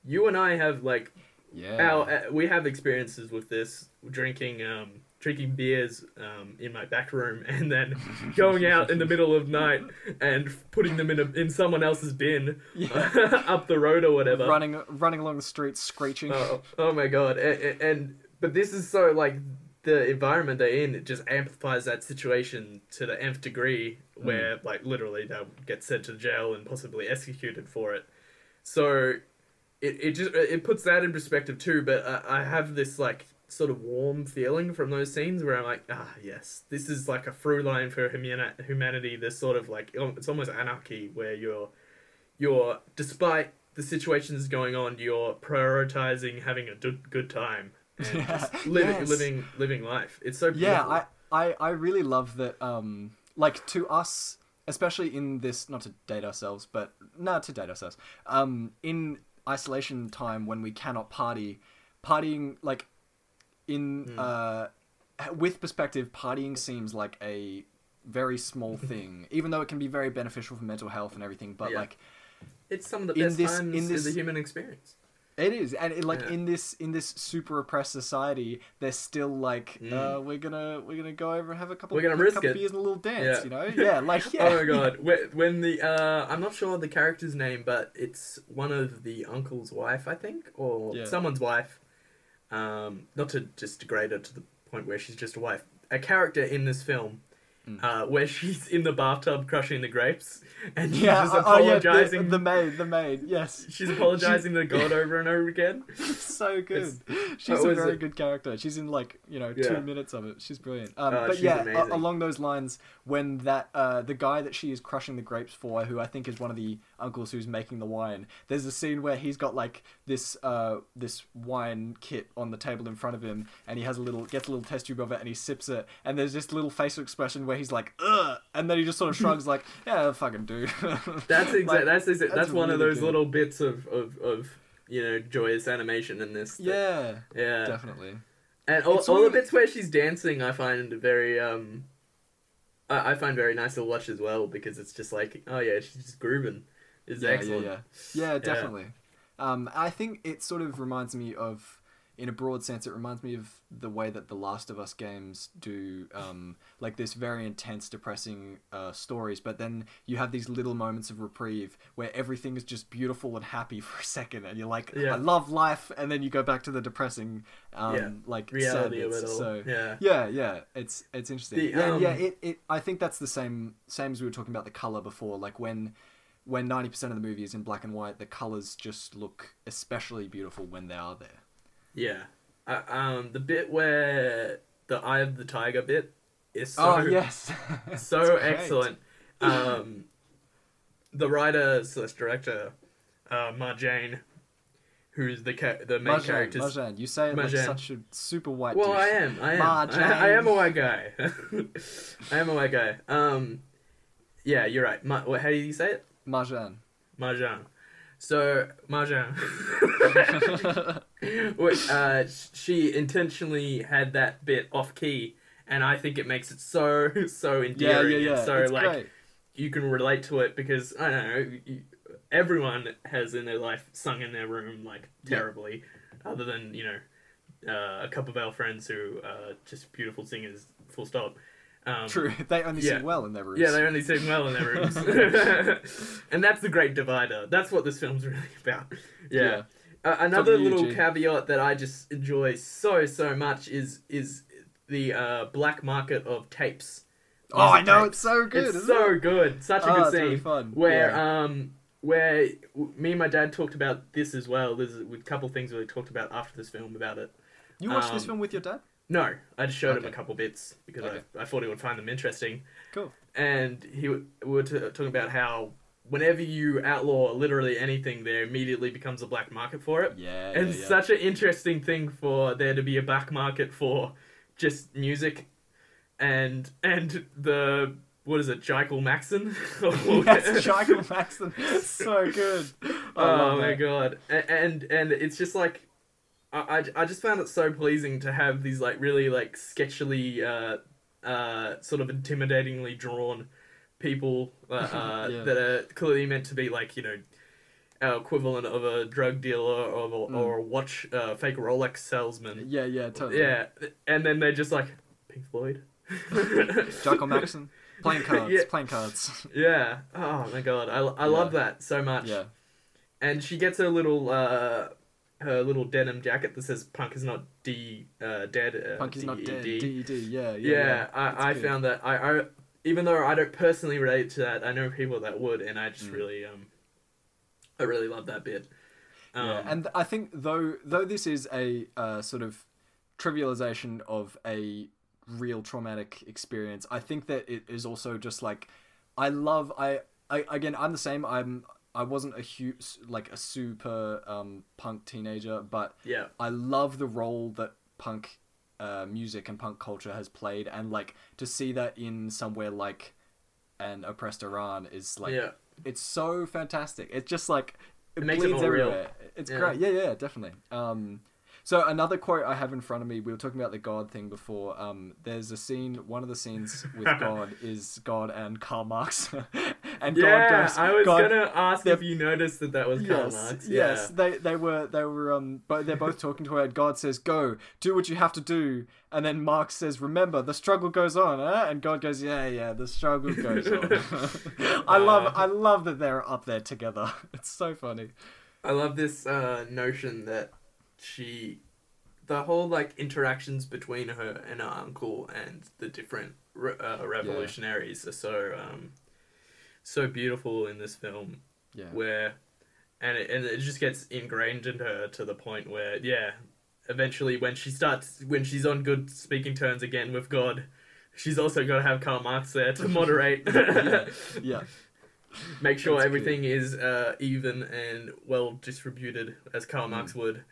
You and I have like
yeah
our uh, we have experiences with this drinking um drinking beers um in my back room [laughs] and then going out in the middle of night and putting them in a in someone else's bin
Yeah. [laughs]
up the road or whatever.
running running along the streets screeching
Oh, oh my god! And, and but this is so like the environment they're in. It just amplifies that situation to the nth degree, where like literally they'll get sent to jail and possibly executed for it. So it it just it puts that in perspective too. But I, I have this like sort of warm feeling from those scenes where I'm like, ah, yes, this is like a through line for humani- humanity. This sort of like it's almost anarchy where you're you're despite the situations going on, you're prioritizing having a good good time and [laughs] just living
Yes.
living living life. It's so
yeah. I, I i really love that um like to us especially in this not to date ourselves but no to date ourselves um in isolation time when we cannot party partying like in
Hmm.
uh with perspective partying seems like a very small [laughs] thing even though it can be very beneficial for mental health and everything but
Yeah.
like
it's some of the
in
best
this-
times
in
in
this-
the human experience.
It is, and it, like
Yeah.
in this in this super oppressed society, they're still like,
Mm.
uh, we're gonna we're gonna go over and have a couple,
We're gonna
a
risk
couple
it.
beers and a little dance,
Yeah.
you know? [laughs] Yeah, like yeah.
Oh my [laughs] god! When, when the uh, I'm not sure the character's name, but it's one of the uncle's wife, I think, or someone's wife. Um, not to just degrade her to the point where she's just a wife. A character in this film uh, where she's in the bathtub crushing the grapes, and she's
Yeah,
just
oh, oh, yeah,
apologizing.
the, the maid, the maid, yes.
she's apologizing to God [laughs] over and over again.
so good. She's a very
it?
good character. She's in like you know
Yeah.
two minutes of it. She's brilliant. Um,
Oh,
but
she's
yeah, a- along those lines, when that uh, the guy that she is crushing the grapes for, who I think is one of the uncles who's making the wine, there's a scene where he's got like this uh, this wine kit on the table in front of him, and he has a little gets a little test tube of it, and he sips it, and there's this little facial expression where he's like, ugh, and then he just sort of shrugs like, [laughs] yeah, fucking do.
That's [laughs] exactly
Like,
that's, exa- that's one of those
good.
little bits of, of, of you know joyous animation in this. that-
Yeah,
yeah,
definitely.
and all, all the bits where she's dancing, I find very um, I, I find very nice to watch as well because it's just like oh yeah, she's just grooving. It's
yeah,
excellent.
Yeah, yeah, yeah, definitely. Um, I think it sort of reminds me of, in a broad sense, it reminds me of the way that the Last of Us games do, um, like this very intense, depressing uh, stories. But then you have these little moments of reprieve where everything is just beautiful and happy [laughs] for a second, and you're like,
Yeah.
I love life, and then you go back to the depressing, um,
Yeah.
like
Reality of it all.
So
yeah.
yeah, yeah, it's it's interesting.
The,
yeah, yeah.
um,
It, it I think that's the same same as we were talking about the color before. Like when when ninety percent of the movie is in black and white, the colors just look especially beautiful when they are there.
Yeah. Uh, um, the bit where the Eye of the Tiger bit is so
oh yes, [laughs]
so excellent. Um, the writer slash director, uh, Marjane, who's the ca- the main
Marjan,
characters.
Marjan, you say it like
Marjan.
such a super white.
Well,
dude.
I am. I am.
Marjane.
I, I am a white guy. [laughs] I am a white guy. Um, yeah, you're right. Ma- what, how do you say it?
Marjan.
Marjan. So Marjan, [laughs] Which, uh, she intentionally had that bit off key, and I think it makes it so so endearing.
yeah, yeah.
And so
it's
like
great.
you can relate to it because I don't know. You, everyone has in their life sung in their room like
Yeah.
terribly, other than you know uh, a couple of our friends who are just beautiful singers. Full stop. Um,
True, [laughs] they only
yeah.
sing well in their rooms.
Yeah, they only sing well in their rooms, [laughs] [laughs] and that's the great divider. That's what this film's really about. Yeah. Uh, another little caveat that I just enjoy so so much is is the uh, black market of tapes.
Oh, I know
tapes.
it's so good.
It's so
it?
good, such a
Oh,
good
it's really
scene.
fun.
Where
Yeah.
um where me and my dad talked about this as well. There's a couple things we talked about after this film about it.
you watched this
um,
film with your dad?
No, I just showed him a couple bits because
Okay.
I, I thought he would find them interesting.
Cool.
And he we were t- talking about how whenever you outlaw literally anything, there immediately becomes a black market for it.
Yeah,
and
yeah, yeah.
such an interesting thing for there to be a black market for just music and and the what is it, Jekyll Maxon? [laughs] [laughs]
yes, Michael Maxon. [laughs] So good. I
oh my god A- and and it's just like I, I, I just found it so pleasing to have these like really like sketchily uh uh sort of intimidatingly drawn people uh, [laughs] uh
Yeah.
that are clearly meant to be like you know our equivalent of a drug dealer or a,
Mm.
or a watch uh, fake Rolex salesman
Yeah, yeah, totally.
yeah and then they're just like Pink Floyd [laughs]
Jackal Maxon. [laughs] Playing cards.
Yeah.
Playing cards.
yeah oh my god I, I love that so much
yeah.
and she gets her little uh her little denim jacket that says "Punk is not D uh, dead." Uh,
Punk is not dead.
D-E-D.
D-E-D. Yeah, yeah.
Yeah,
yeah.
I, I found that I, I even though I don't personally relate to that, I know people that would, and I just
Mm.
really um, I really love that bit. Um,
yeah, and I think though though this is a uh, sort of trivialization of a real traumatic experience, I think that it is also just like I love I, I again I'm the same. I'm I wasn't a huge like a super um, punk teenager, but
yeah,
I love the role that punk uh, music and punk culture has played, and like to see that in somewhere like an oppressed Iran is like
yeah,
it's so fantastic. It's just like it,
It makes it
bleeds
real.
everywhere. It's
Yeah.
great. Yeah, yeah, definitely. Um, so another quote I have in front of me. We were talking about the God thing before. Um, there's a scene. One of the scenes with [laughs] God is God and Karl Marx, [laughs] and
yeah.
God.
I was
God,
gonna ask if you noticed that that was Karl
Yes,
Marx. Yeah.
yes, they they were they were um, but they're both talking to her. And God says, "Go, do what you have to do," and then Marx says, "Remember, the struggle goes on." Eh? And God goes, "Yeah, yeah, the struggle goes on." [laughs] I love I love that they're up there together. [laughs] It's so funny.
I love this uh, notion that she, the whole like interactions between her and her uncle and the different re- uh, revolutionaries are so um, so beautiful in this film
Yeah.
where and it, and it just gets ingrained in her to the point where yeah eventually when she starts when she's on good speaking terms again with god she's also got to have karl marx there to moderate [laughs]
Yeah. [laughs] yeah.
make sure
That's
everything is uh, even and well distributed as karl marx would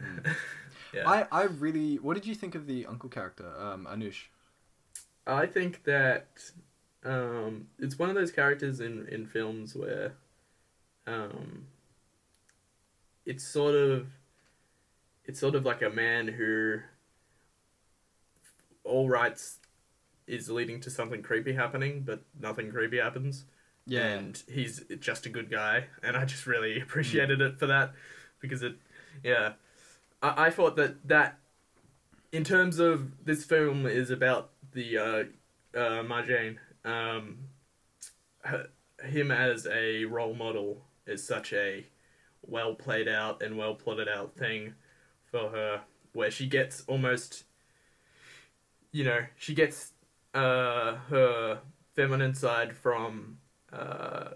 [laughs] yeah
I, I really. What did you think of the uncle character, um, Anush?
I think that um, it's one of those characters in, in films where um, it's sort of it's sort of like a man who all rights is leading to something creepy happening, but nothing creepy happens.
Yeah.
And he's just a good guy, and I just really [laughs] appreciated it for that because it, yeah, I, I thought that that in terms of this film is about the uh, uh, Marjane, um, him as a role model is such a well played out and well plotted out thing for her, where she gets almost, you know, she gets uh, her feminine side from uh,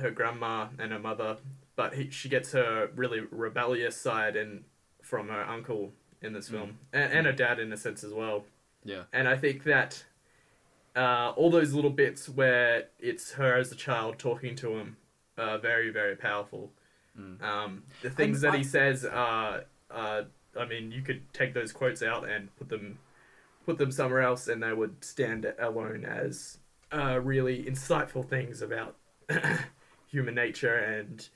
her grandma and her mother, but he, she gets her really rebellious side and from her uncle in this film, and, and her dad in a sense as well.
Yeah.
And I think that uh, all those little bits where it's her as a child talking to him are very, very powerful.
Mm.
Um, the things
And
that
I-
he says are, uh, I mean, you could take those quotes out and put them, put them somewhere else, and they would stand alone as uh, really insightful things about [coughs] human nature and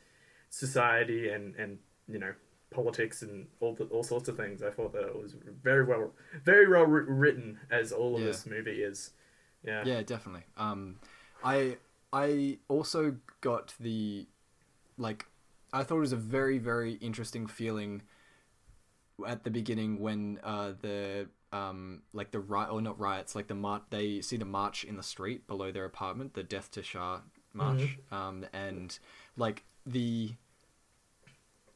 society and and you know politics and all the, all sorts of things. I thought that it was very well, very well written as all of
Yeah.
this movie is. Yeah.
Yeah, definitely. Um, I I also got the like I thought it was a very very interesting feeling at the beginning when uh the um like the riot or not riots like the mar- they see the march in the street below their apartment the death to Shah march um and like the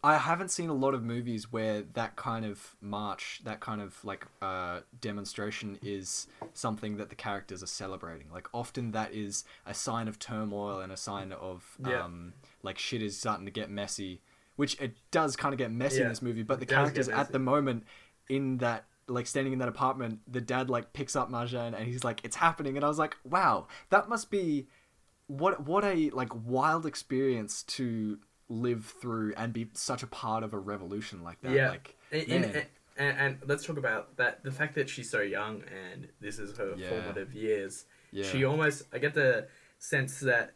I haven't seen a lot of movies where that kind of march, that kind of like uh, demonstration is something that the characters are celebrating. Like often that is a sign of turmoil and a sign of
Yeah.
um, like shit is starting to get messy, which it does kind of get messy in this movie. But the
it does get
characters at the moment in that like standing in that apartment, the dad like picks up Marjan and he's like, "It's happening," and I was like, "Wow, that must be." what what a like wild experience to live through and be such a part of a revolution like that.
Yeah.
Like
And, and, and, and let's talk about that. The fact that she's so young and this is her
Yeah.
formative years.
yeah.
She almost, I get the sense that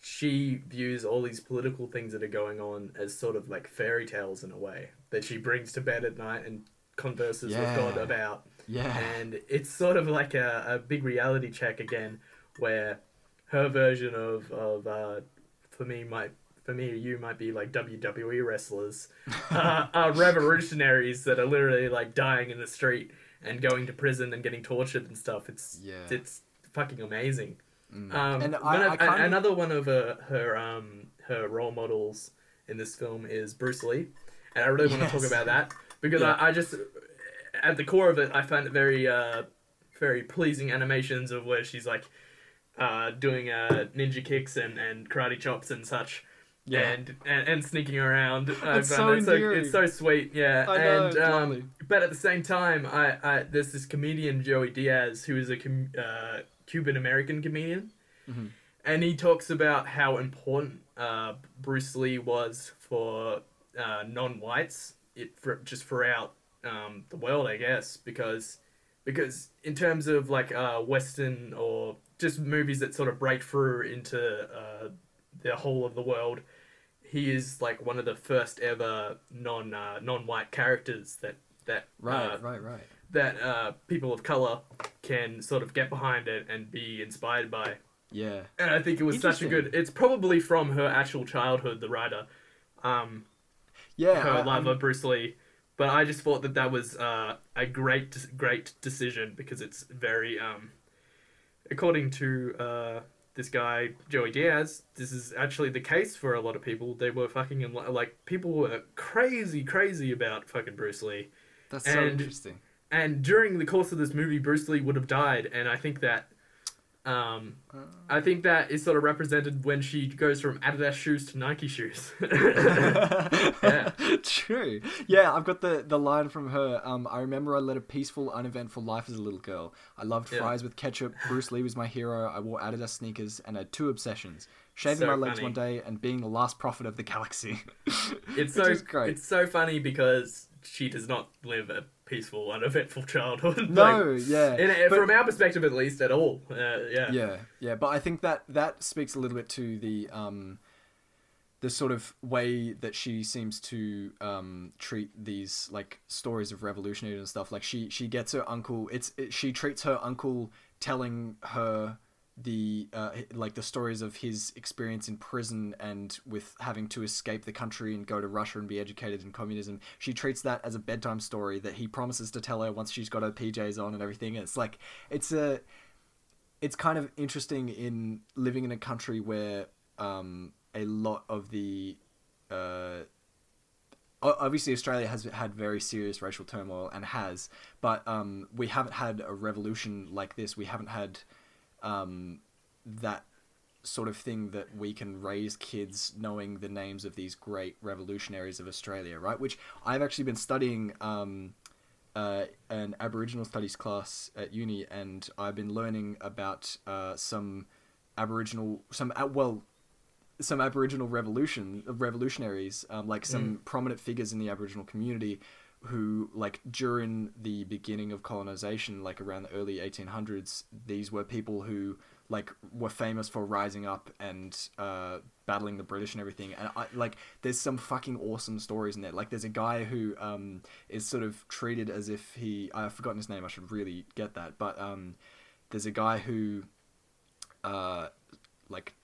she views all these political things that are going on as sort of like fairy tales in a way that she brings to bed at night and converses
Yeah.
with God about.
yeah.
And it's sort of like a, a big reality check again, where her version of, of uh, for me, might for me, you might be like WWE wrestlers, [laughs] uh, are revolutionaries that are literally like dying in the street and going to prison and getting tortured and stuff. It's
Yeah.
it's fucking amazing.
Mm.
Um,
and
one
I,
of-
I kind
another one of uh, her um, her role models in this film is Bruce Lee, and I really want to talk about that because
Yeah.
I, I just at the core of it I find it very uh, very pleasing animations of where she's like uh, doing uh, ninja kicks and, and karate chops and such.
Yeah.
And, and and sneaking around,
It's so
that so it's so sweet, yeah.
I know,
and um, but at the same time, I, I there's this comedian Joey Diaz who is a com- uh, Cuban American comedian,
Mhm.
and he talks about how important uh, Bruce Lee was for uh, non-whites, it for, just throughout um, the world, I guess, because because in terms of like uh, Western or just movies that sort of break through into uh, the whole of the world, he is like one of the first ever non uh, non-white characters that that
right,
uh,
right, right.
that uh, people of color can sort of get behind it and be inspired by.
Yeah.
And I think it was such a good. It's probably from her actual childhood, the writer, um,
Yeah.
her
I-
love
I'm-
of Bruce Lee. But I just thought that that was uh, a great, great decision because it's very, um, according to uh, this guy Joey Diaz, this is actually the case for a lot of people. They were fucking in like people were crazy, crazy about fucking Bruce Lee.
that's so interesting.
and during the course of this movie, Bruce Lee would have died, and I think that. Um, I think that is sort of represented when she goes from Adidas shoes to Nike shoes. [laughs]
yeah. [laughs] True. Yeah, I've got the, the line from her. Um, I remember I led a peaceful, uneventful life as a little girl. I loved
Yeah.
fries with ketchup. Bruce Lee was my hero. I wore Adidas sneakers and had two obsessions: shaving
So
my legs
funny.
one day and being the last prophet of the galaxy. [laughs]
It's so
great.
It's so funny because she does not live a peaceful, uneventful childhood. [laughs]
no,
like,
yeah.
in,
But-
from our perspective, at least, at all. Uh, yeah.
yeah yeah but i think that that speaks a little bit to the um the sort of way that she seems to um treat these like stories of revolutionaries and stuff like she she gets her uncle it's it, she treats her uncle telling her the uh, like the stories of his experience in prison and with having to escape the country and go to Russia and be educated in communism. She treats that as a bedtime story that he promises to tell her once she's got her PJs on and everything. It's like it's a it's kind of interesting in living in a country where um, a lot of the uh, obviously Australia has had very serious racial turmoil and has, but um, we haven't had a revolution like this. We haven't had um, that sort of thing that we can raise kids knowing the names of these great revolutionaries of Australia, right? Which I've actually been studying um, uh, an Aboriginal studies class at uni, and I've been learning about uh, some Aboriginal, some uh, well, some Aboriginal revolution revolutionaries, um, like some prominent figures in the Aboriginal community, who like during the beginning of colonization, like around the early 1800s, these were people who like were famous for rising up and uh, battling the British and everything. And I like there's some fucking awesome stories in there. Like there's a guy who um, is sort of treated as if he I've forgotten his name. I should really get that. But um, there's a guy who uh, like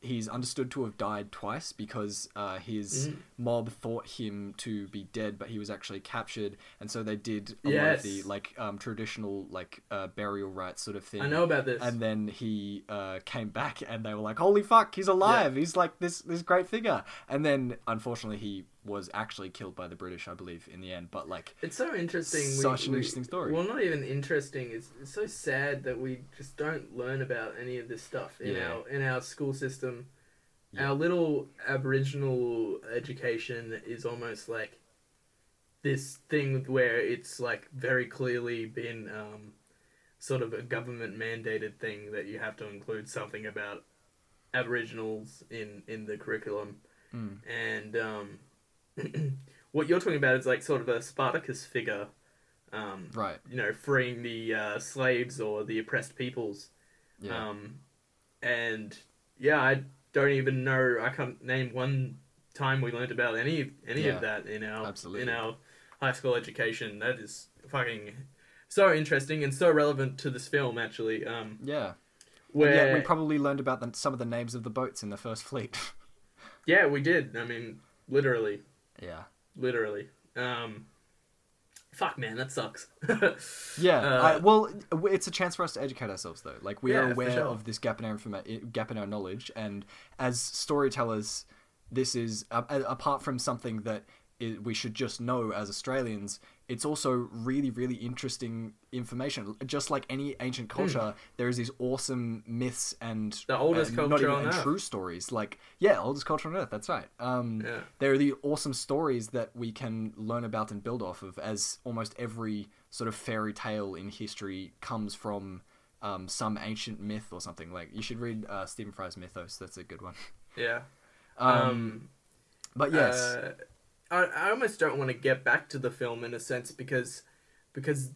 he's understood to have died twice because uh, his
Mm.
mob thought him to be dead, but he was actually captured, and so they did a lot of the like um, traditional like uh, burial rites sort of thing.
I know about this.
And then he uh, came back, and they were like, "Holy fuck, he's alive! He's like this this great figure." And then, unfortunately, he was actually killed by the British, I believe, in the end. But like,
It's so interesting.
Such an interesting story.
Well, not even interesting. It's, it's so sad that we just don't learn about any of this stuff in
Yeah.
our in our school system.
Yeah.
Our little Aboriginal education is almost like this thing where it's like very clearly been um, sort of a government mandated thing that you have to include something about Aboriginals in in the curriculum
mm,
and um, [clears throat] what you're talking about is like sort of a Spartacus figure, um,
right,
you know, freeing the uh, slaves or the oppressed peoples.
yeah,
Um, and yeah, I don't even know. I can't name one time we learned about any any
Yeah,
of that in our
absolutely.
in our high school education. That is fucking so interesting and so relevant to this film. Actually, um,
yeah.
where
Yeah, we probably learned about the, some of the names of the boats in the first fleet. [laughs]
yeah, we did. I mean, literally.
Yeah.
literally. Um, fuck, man, that sucks. [laughs]
Yeah,
Uh,
I, well, it's a chance for us to educate ourselves, though. Like we
Yeah,
are aware
sure.
of this gap in our informa- gap in our knowledge, and as storytellers, this is a- apart from something that we should just know as Australians. It's also really, really interesting information. Just like any ancient culture, there is these awesome myths and
Hmm. The oldest
uh,
culture
not even
on
and
Earth.
true stories. Like yeah, oldest culture on earth. That's right. Um,
Yeah.
there are the awesome stories that we can learn about and build off of, as almost every sort of fairy tale in history comes from um, some ancient myth or something. Like you should read uh, Stephen Fry's Mythos. That's a good one.
yeah.
Um,
Um,
but yes,
uh, I, I almost don't want to get back to the film in a sense because because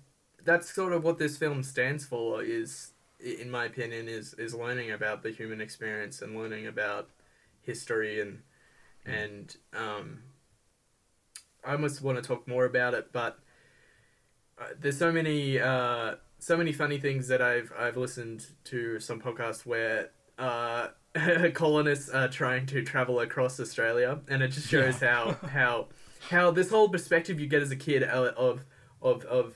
that's sort of what this film stands for is in my opinion is is learning about the human experience and learning about history and and um I almost want to talk more about it but uh, there's so many uh so many funny things that I've I've listened to some podcasts where uh [laughs] colonists are trying to travel across Australia, and it just shows how [laughs] how how this whole perspective you get as a kid of of of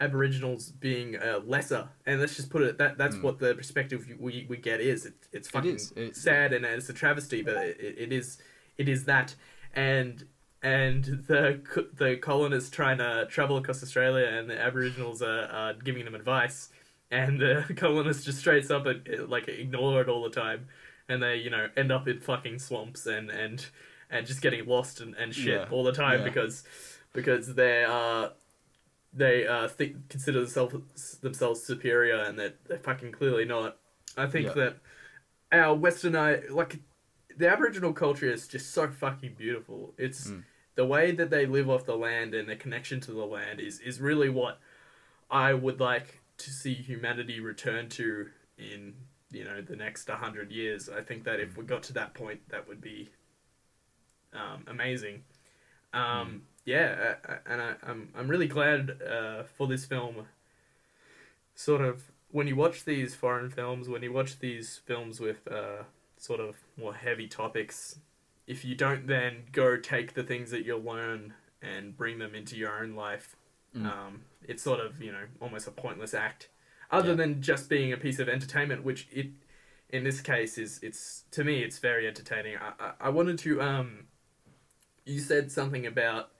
Aboriginals being uh, lesser, and let's just put it that that's
Mm.
what the perspective we, we get is. It, it's fucking
is. It-
sad and it's a travesty, but it, it is it is that, and and the the colonists trying to travel across Australia, and the Aboriginals are, are giving them advice, and the [laughs] colonists just straight up and uh, like ignore it all the time, and they you know end up in fucking swamps and and and just getting lost and, and shit
Yeah.
all the time
Yeah.
because because they are they uh think consider themselves themselves superior and that they're fucking clearly not. I think
Yeah.
that our westernized like the Aboriginal culture is just so fucking beautiful. It's
Mm.
the way that they live off the land and their connection to the land is is really what I would like to see humanity return to in you know the next hundred years. I think that if we got to that point, that would be um, amazing. Um, Yeah, uh, uh, and I, I'm I'm really glad uh, for this film. Sort of when you watch these foreign films, when you watch these films with uh, sort of more heavy topics, if you don't then go take the things that you'll learn and bring them into your own life,
Mm.
um, it's sort of you know almost a pointless act. Other
Yeah.
than just being a piece of entertainment, which it in this case is it's to me it's very entertaining. I I, I wanted to um, you said something about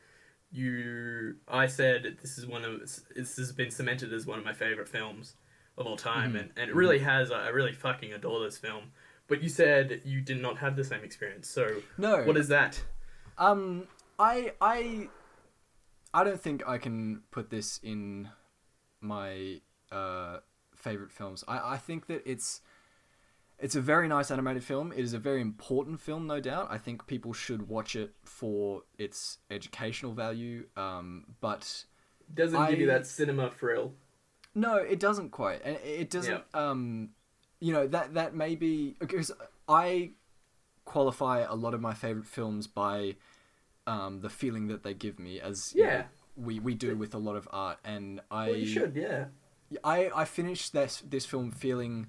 you. I said this is one of this has been cemented as one of my favorite films of all time,
Mhm.
and, and it really has. I really fucking adore this film. But you said you did not have the same experience. So
No.
what is that?
Um, I I I don't think I can put this in my uh favorite films. I I think that it's it's a very nice animated film. It is a very important film, no doubt. I think people should watch it for its educational value. Um, but
Doesn't give you that cinema thrill.
no, it doesn't quite, and it doesn't. Um, you know that that may be because I qualify a lot of my favorite films by um, the feeling that they give me, as you know,
Yeah.
we we do with a lot of art, and I
Well, you should, yeah.
I I finished this this film feeling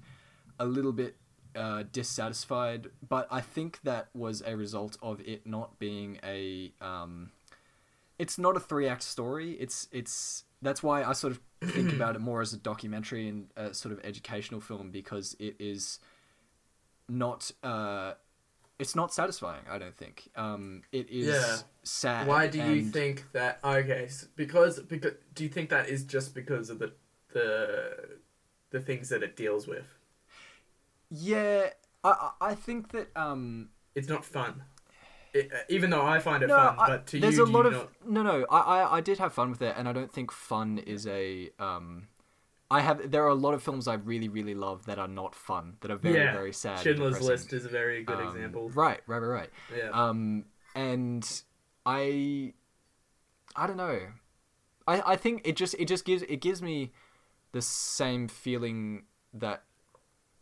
a little bit uh, dissatisfied, but I think that was a result of it not being a um, it's not a three act story. It's it's that's why I sort of think about it more as a documentary and a sort of educational film because it is not uh, it's not satisfying. I don't think um, it is
Yeah.
sad.
Why do you think that? Okay, because because do you think that is just because of the the the things that it deals with?
Yeah, I I think that um,
It's not fun. It, uh, even though I find it
no,
fun,
I-
but to
there's
you,
a lot
you
of
not...
no, no. I, I I did have fun with it, and I don't think fun is a um. I have there are a lot of films I really really love that are not fun that are very
yeah,
very sad.
Schindler's. List is a very good
Um,
example.
Right, right, right, right.
Yeah.
Um, and I, I don't know. I I think it just it just gives it gives me the same feeling that,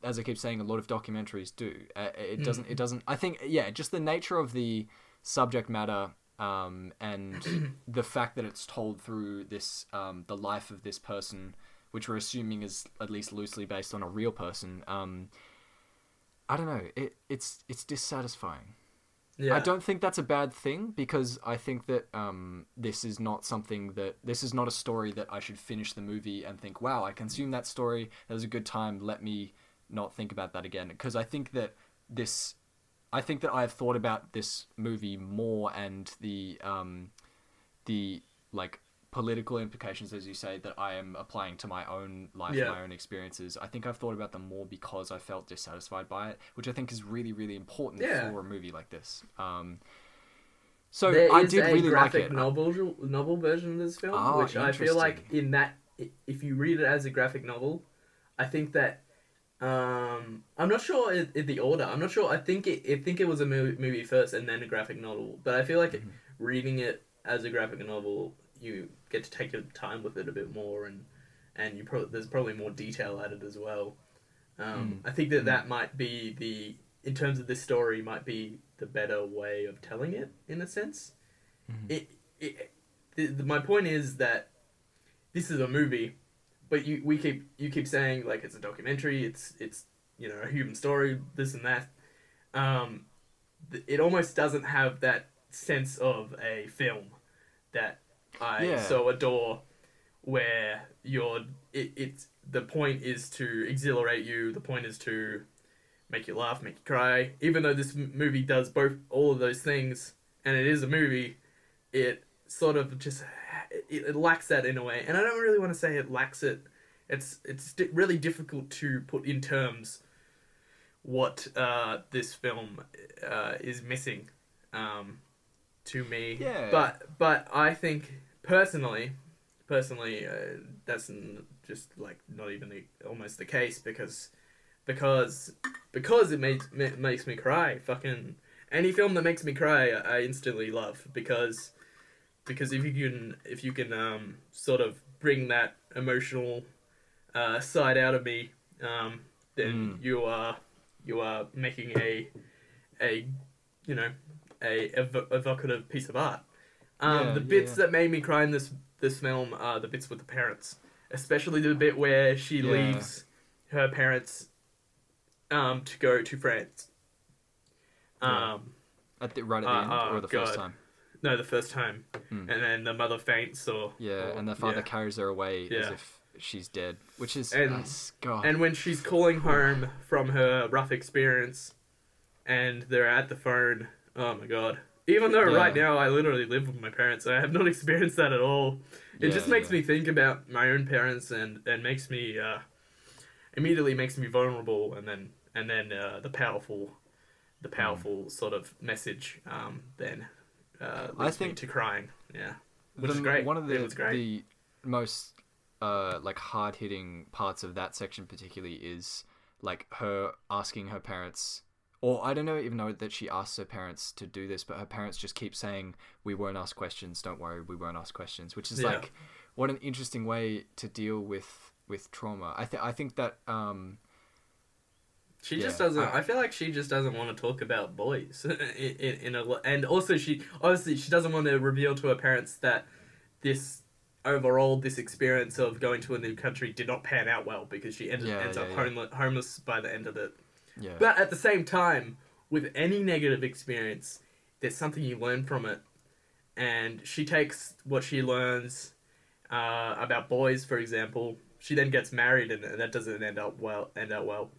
as I keep saying, a lot of documentaries do. Uh, it doesn't. It doesn't. I think yeah, just the nature of the subject matter. Um, and [coughs] the fact that it's told through this, um, the life of this person, which we're assuming is at least loosely based on a real person. Um, I don't know. It it's it's dissatisfying.
Yeah.
I don't think that's a bad thing because I think that um, this is not something that this is not a story that I should finish the movie and think, "Wow, I consumed that story. That was a good time. Let me not think about that again." Because I think that this, I think that I have thought about this movie more and the um, the like political implications, as you say, that I am applying to my own life,
Yeah.
my own experiences. I think I've thought about them more because I felt dissatisfied by it, which I think is really, really important
Yeah.
for a movie like this. Um, so
There
I did really like
graphic
it.
novel novel version of this film,
Oh,
which I feel like in that if you read it as a graphic novel, I think that um, I'm not sure in the order. I'm not sure. I think it I think it was a movie, movie first and then a graphic novel. But I feel like
Mhm.
reading it as a graphic novel, you get to take your time with it a bit more, and and you pro- there's probably more detail added as well. Um, I think that that might be the in terms of this story might be the better way of telling it in a sense.
Mhm.
It, it the, the, my point is that this is a movie, but you we keep you keep saying like it's a documentary, it's it's you know a human story, this and that. Um, th- it almost doesn't have that sense of a film that I
Yeah.
so adore, where you're it, it's the point is to exhilarate you. The point is to make you laugh, make you cry. Even though this m- movie does both all of those things, and it is a movie, it sort of just it, it lacks that in a way, and I don't really want to say it lacks it. It's it's really difficult to put in terms what uh, this film uh, is missing um, to me.
Yeah.
But but I think personally, personally, uh, that's n- just like not even the, almost the case because because because it makes ma- makes me cry. Fucking any film that makes me cry, I I instantly love because because if you can if you can um, sort of bring that emotional uh, side out of me, um, then
Mm.
you are you are making a a you know a ev- evocative piece of art. Um,
Yeah,
the bits
yeah.
that made me cry in this this film are the bits with the parents, especially the bit where she leaves her parents um, to go to France. Um,
At the, right at the
Uh,
end
oh,
or the first time.
no, the first time,
Hmm.
and then the mother faints, or
Yeah,
or-
and the father carries her away as if she's dead, which is
And-
nice. God.
And when she's calling home from her rough experience, and they're at the phone, oh my god. Even though right now I literally live with my parents, I have not [laughs] experienced that at all. It
Yeah,
just makes
yeah.
me think about my own parents, and and makes me uh, immediately makes me vulnerable, and then and then uh, the powerful, the
Hmm.
powerful sort of message um, then uh,
I
leads me
think-
to crying. Yeah, which
The-
is great.
One of the
great.
the most uh like hard hitting parts of that section particularly is like her asking her parents or I don't know even know that she asks her parents to do this, but her parents just keep saying, "We won't ask questions. Don't worry, we won't ask questions." Which is
Yeah.
like, what an interesting way to deal with with trauma. I think I think that um
She
Yeah,
just doesn't.
I-
I, feel like she just doesn't want to talk about boys [laughs] in, in, in a and also she obviously she doesn't want to reveal to her parents that this overall this experience of going to a new country did not pan out well because she ended,
Yeah,
ends up homeless, homeless by the end of it.
Yeah
But at the same time, with any negative experience, there's something you learn from it, and she takes what she learns uh, about boys, for example. She then gets married, and, and that doesn't end up well. End out well,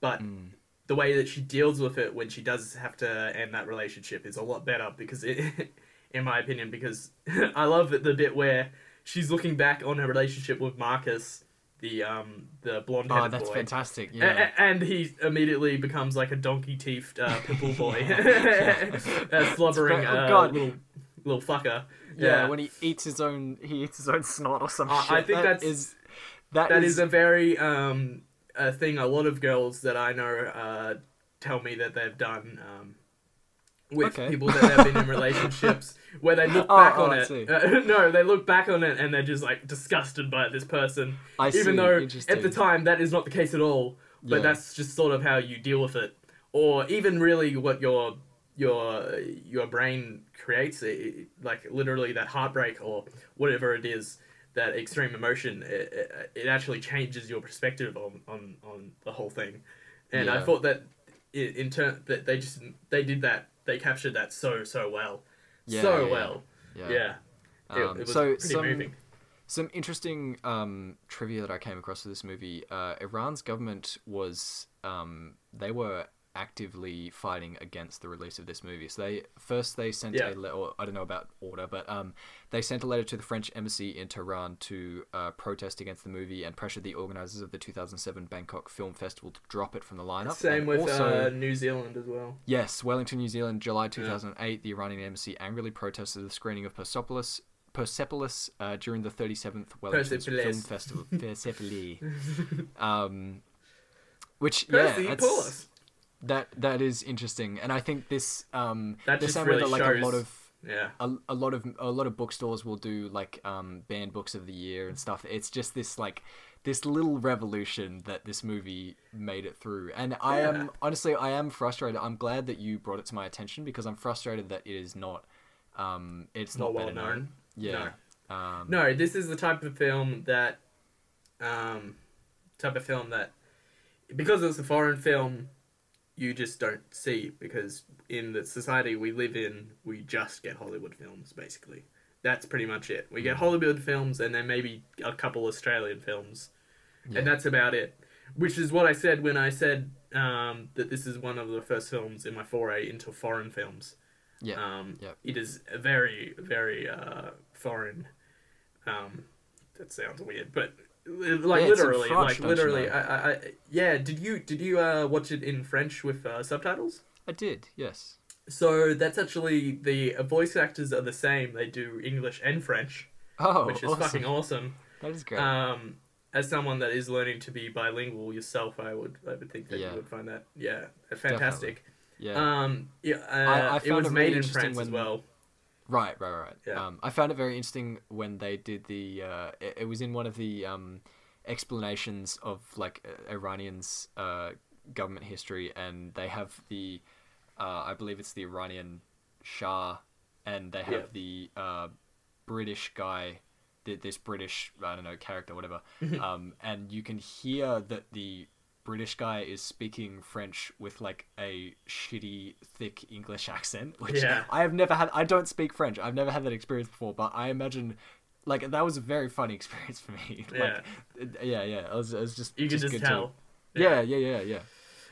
but
Mm.
the way that she deals with it when she does have to end that relationship is a lot better because it, [laughs] in my opinion, because [laughs] I love the, the bit where she's looking back on her relationship with Marcus, the um the blonde
Oh, that's
boy.
fantastic. Yeah.
a- and he immediately becomes like a donkey teethed uh, pimple [laughs] boy, [laughs] a slobbering
It's very- oh,
uh,
God.
little little fucker.
yeah, when he eats his own he eats his own snot or some
Uh,
shit.
I think
That
that's-
is that
that
is,
is a very um a thing a lot of girls that I know uh tell me that they've done um with
Okay.
people that have been in relationships [laughs] where they look
Oh,
back
oh,
on
I
it. Uh, [laughs] no, they look back on it and they're just like disgusted by this person,
I see,
even though at the time that is not the case at all. But
Yeah.
that's just sort of how you deal with it, or even really what your your your brain creates. It, like literally that heartbreak or whatever it is, that extreme emotion. It, it, it actually changes your perspective on, on, on the whole thing. And I thought that in, in turn that they just they did that. They captured that so so well,
Yeah,
so
yeah,
well.
yeah.
Yeah, It-
Um,
it, was
so
pretty
some
moving.
some interesting um, trivia that I came across for this movie. Uh, Iran's government was um, they were actively fighting against the release of this movie. So they first they sent
Yeah.
a letter. I don't know about order, but um, they sent a letter to the French embassy in Tehran to uh, protest against the movie and pressured the organizers of the 2007 Bangkok Film Festival to drop it from the lineup.
Same
And
with
also,
uh, New Zealand as well.
Yes, Wellington, New Zealand, July 2008. The Iranian embassy angrily protested the screening of Persepolis, Persepolis uh, during the 37th Wellington Film Festival. Persepolis. [laughs] um, which yeah,
us.
That that is interesting, and I think this um,
That
the same way that like
shows-
a lot of
Yeah.
a, a lot of a lot of bookstores will do like um banned books of the year and stuff. It's just this like this little revolution that this movie made it through. And i
Yeah.
am honestly i am frustrated. I'm glad that you brought it to my attention because i'm frustrated that it is not um it's not,
Not well
better known?
known.
yeah. Um
No, this is the type of film that, um, type of film that, because it's a foreign film, you just don't see because in the society we live in, we just get Hollywood films basically. That's pretty much it. We get Hollywood films and then maybe a couple Australian films,
yeah.
and that's about it. Which is what I said when I said um, that this is one of the first films in my foray into foreign films.
Yeah.
Um,
yeah.
It is very, very uh, foreign. Um, that sounds weird, but like
Yeah,
literally,
French,
like
don't you
literally.
know?
I, I, I, yeah. Did you did you uh, watch it in French with uh, subtitles?
I did. Yes.
So that's actually the voice actors are the same. They do English and French,
Oh,
which is
awesome.
fucking awesome.
That is great.
Um, as someone that is learning to be bilingual yourself, I would I would think that
Yeah.
you would find that yeah fantastic.
yeah.
Um, yeah, uh,
I
it
found
was
it
made in France as well.
Right, right, right.
Yeah.
Um, I found it very interesting when they did the. Uh, it, it was in one of the um, explanations of like uh, Iranian's uh, government history, and they have the, uh, I believe it's the Iranian Shah, and they have
Yeah.
the uh, British guy, th- this British I don't know character, whatever, um, and you can hear that the British guy is speaking French with like a shitty, thick English [laughs] accent, which
Yeah.
I have never had. I don't speak French. I've never had that experience before, but I imagine, like, that was a very funny [laughs] experience for me.
Yeah.
Like, yeah, yeah. It was, it was just
You can
just
just
good
tell.
To, yeah, yeah, yeah, yeah.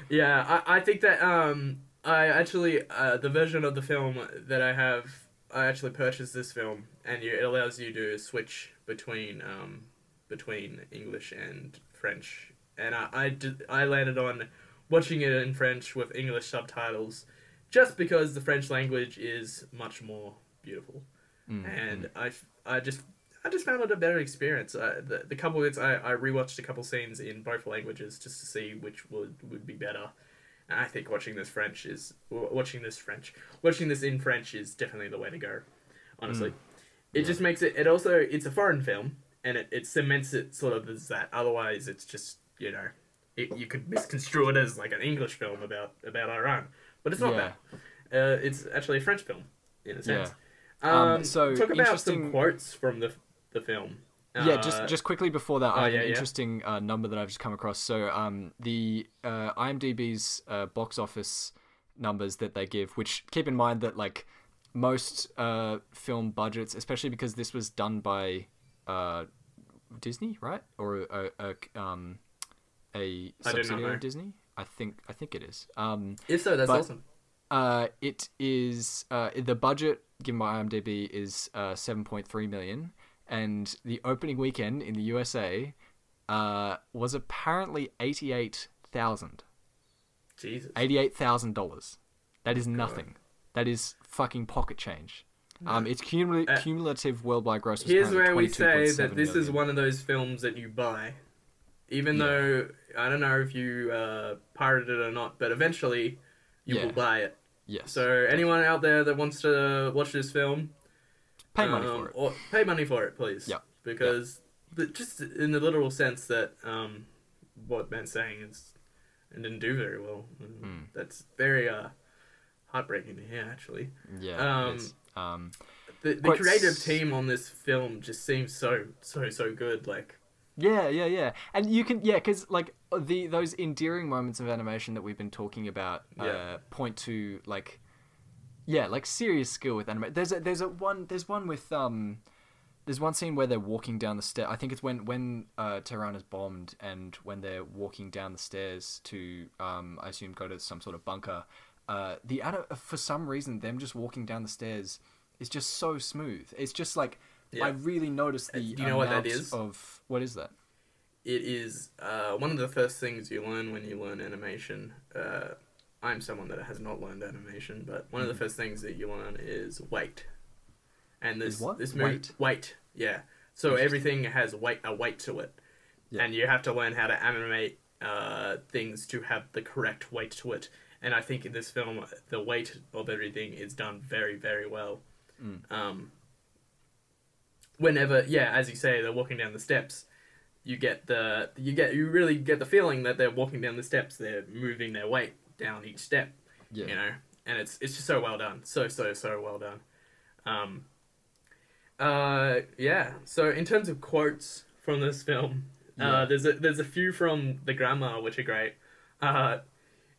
Yeah, I, I think that um I actually uh, the version of the film that I have I actually purchased this film and you, it allows you to switch between um between English and French and I I, did, I landed on watching it in French with English subtitles just because the French language is much more beautiful
Mm,
and I, f- I just I just found it a better experience. Uh, the the couple bits I, I rewatched a couple scenes in both languages just to see which would would be better. And I think watching this French is watching this French watching this in French is definitely the way to go. Honestly,
Mm.
it
Yeah.
just makes it. It also it's a foreign film and it, it cements it sort of as that. Otherwise, it's just you know it, you could misconstrue it as like an English film about about Iran, but it's not
Yeah.
that. Uh, it's actually a French film in a sense.
Um,
Um,
so
talk about
interesting-
some quotes from the the film.
yeah,
Uh,
just just quickly before that,
oh,
I have
yeah,
an
yeah.
interesting uh, number that I've just come across. So, um, the uh, IMDb's uh, box office numbers that they give, which keep in mind that like most uh, film budgets, especially because this was done by uh, Disney, right, or a, a um a
I do not
subsidiary of Disney. I think I think it is. Um,
if so, that's
but-
awesome.
uh, it is uh, the budget given by IMDb is uh, seven point three million, and the opening weekend in the USA uh, was apparently eighty eight thousand.
Jesus.
Eighty eight thousand dollars. That is nothing. That is fucking pocket change. Um, its cumul-
Uh,
cumulative worldwide gross.
Here's where we say that
22.7
this is one of those films that you buy, even
Yeah.
though I don't know if you uh, pirated it or not, but eventually you
Yeah.
will buy it.
Yes.
So anyone out there that wants to watch this film,
pay money
um,
for it.
Or pay money for it, please.
Yeah.
Because the, just in the literal sense that um, what Ben's saying is and didn't do very well.
Mm.
That's very uh, heartbreaking to hear, actually.
Yeah.
um,
um,
The, the creative
s-
team on this film just seems so so so good. Like
Yeah, yeah, yeah, and you can yeah, because like the those endearing moments of animation that we've been talking about uh,
Yeah.
point to like yeah, like serious skill with animation. There's a there's a one there's one with um there's one scene where they're walking down the stair. I think it's when when uh, Tehran is bombed and when they're walking down the stairs to um I assume go to some sort of bunker. Uh, the for some reason them just walking down the stairs is just so smooth. It's just like
Yeah.
I really noticed
Uh,
the
do you know what that
amount of what is that?
it is uh, one of the first things you learn when you learn animation. Uh, I'm someone that has not learned animation, but one of the first things that you learn is weight. And this
Hmm. Is what?
this movie,
Weight?
weight, yeah. So everything has weight a weight to it,
Yeah.
and you have to learn how to animate uh, things to have the correct weight to it. And I think in this film, the weight of everything is done very, very well.
Mm.
Um, whenever, yeah, as you say, they're walking down the steps. You get the you get you really get the feeling that they're walking down the steps. They're moving their weight down each step
Yeah.
you know and it's it's just so well done so so so well done um uh yeah so in terms of quotes from this film
Yeah.
uh there's a there's a few from the grandma which are great uh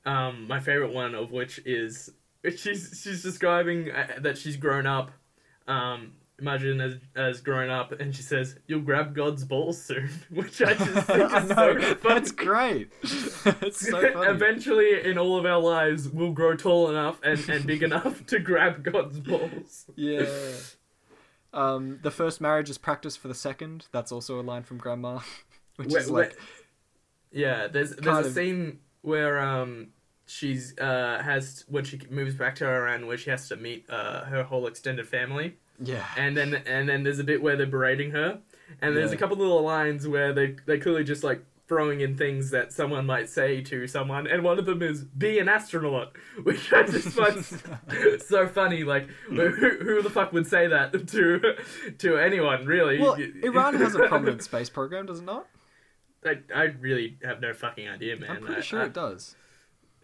um my favorite one of which is [laughs] she's she's describing uh, that she's grown up um Marjane as has grown up, and she says, "You'll grab God's balls soon," [laughs] which I just [laughs] think
I
is
know,
so funny.
that's great. [laughs] it's so funny.
Eventually, in all of our lives, we'll grow tall enough and, and big enough to grab God's balls.
Yeah. Um, the first marriage is practice for the second. That's also a line from Grandma, which
Where-
is like,
Yeah, there's there's a
of-
scene where um she's uh has when she moves back to Iran where she has to meet uh her whole extended family,
yeah,
and then and then there's a bit where they're berating her, and there's
Yeah.
a couple little lines where they they clearly just like throwing in things that someone might say to someone, and one of them is "be an astronaut," [laughs] which I just find [laughs] so funny. Like, who, who the fuck would say that [laughs] to to anyone? Really?
Well, Iran has a prominent space program, does it not?
I, I really have no fucking idea, man.
I'm pretty
I-
sure
I-
it does.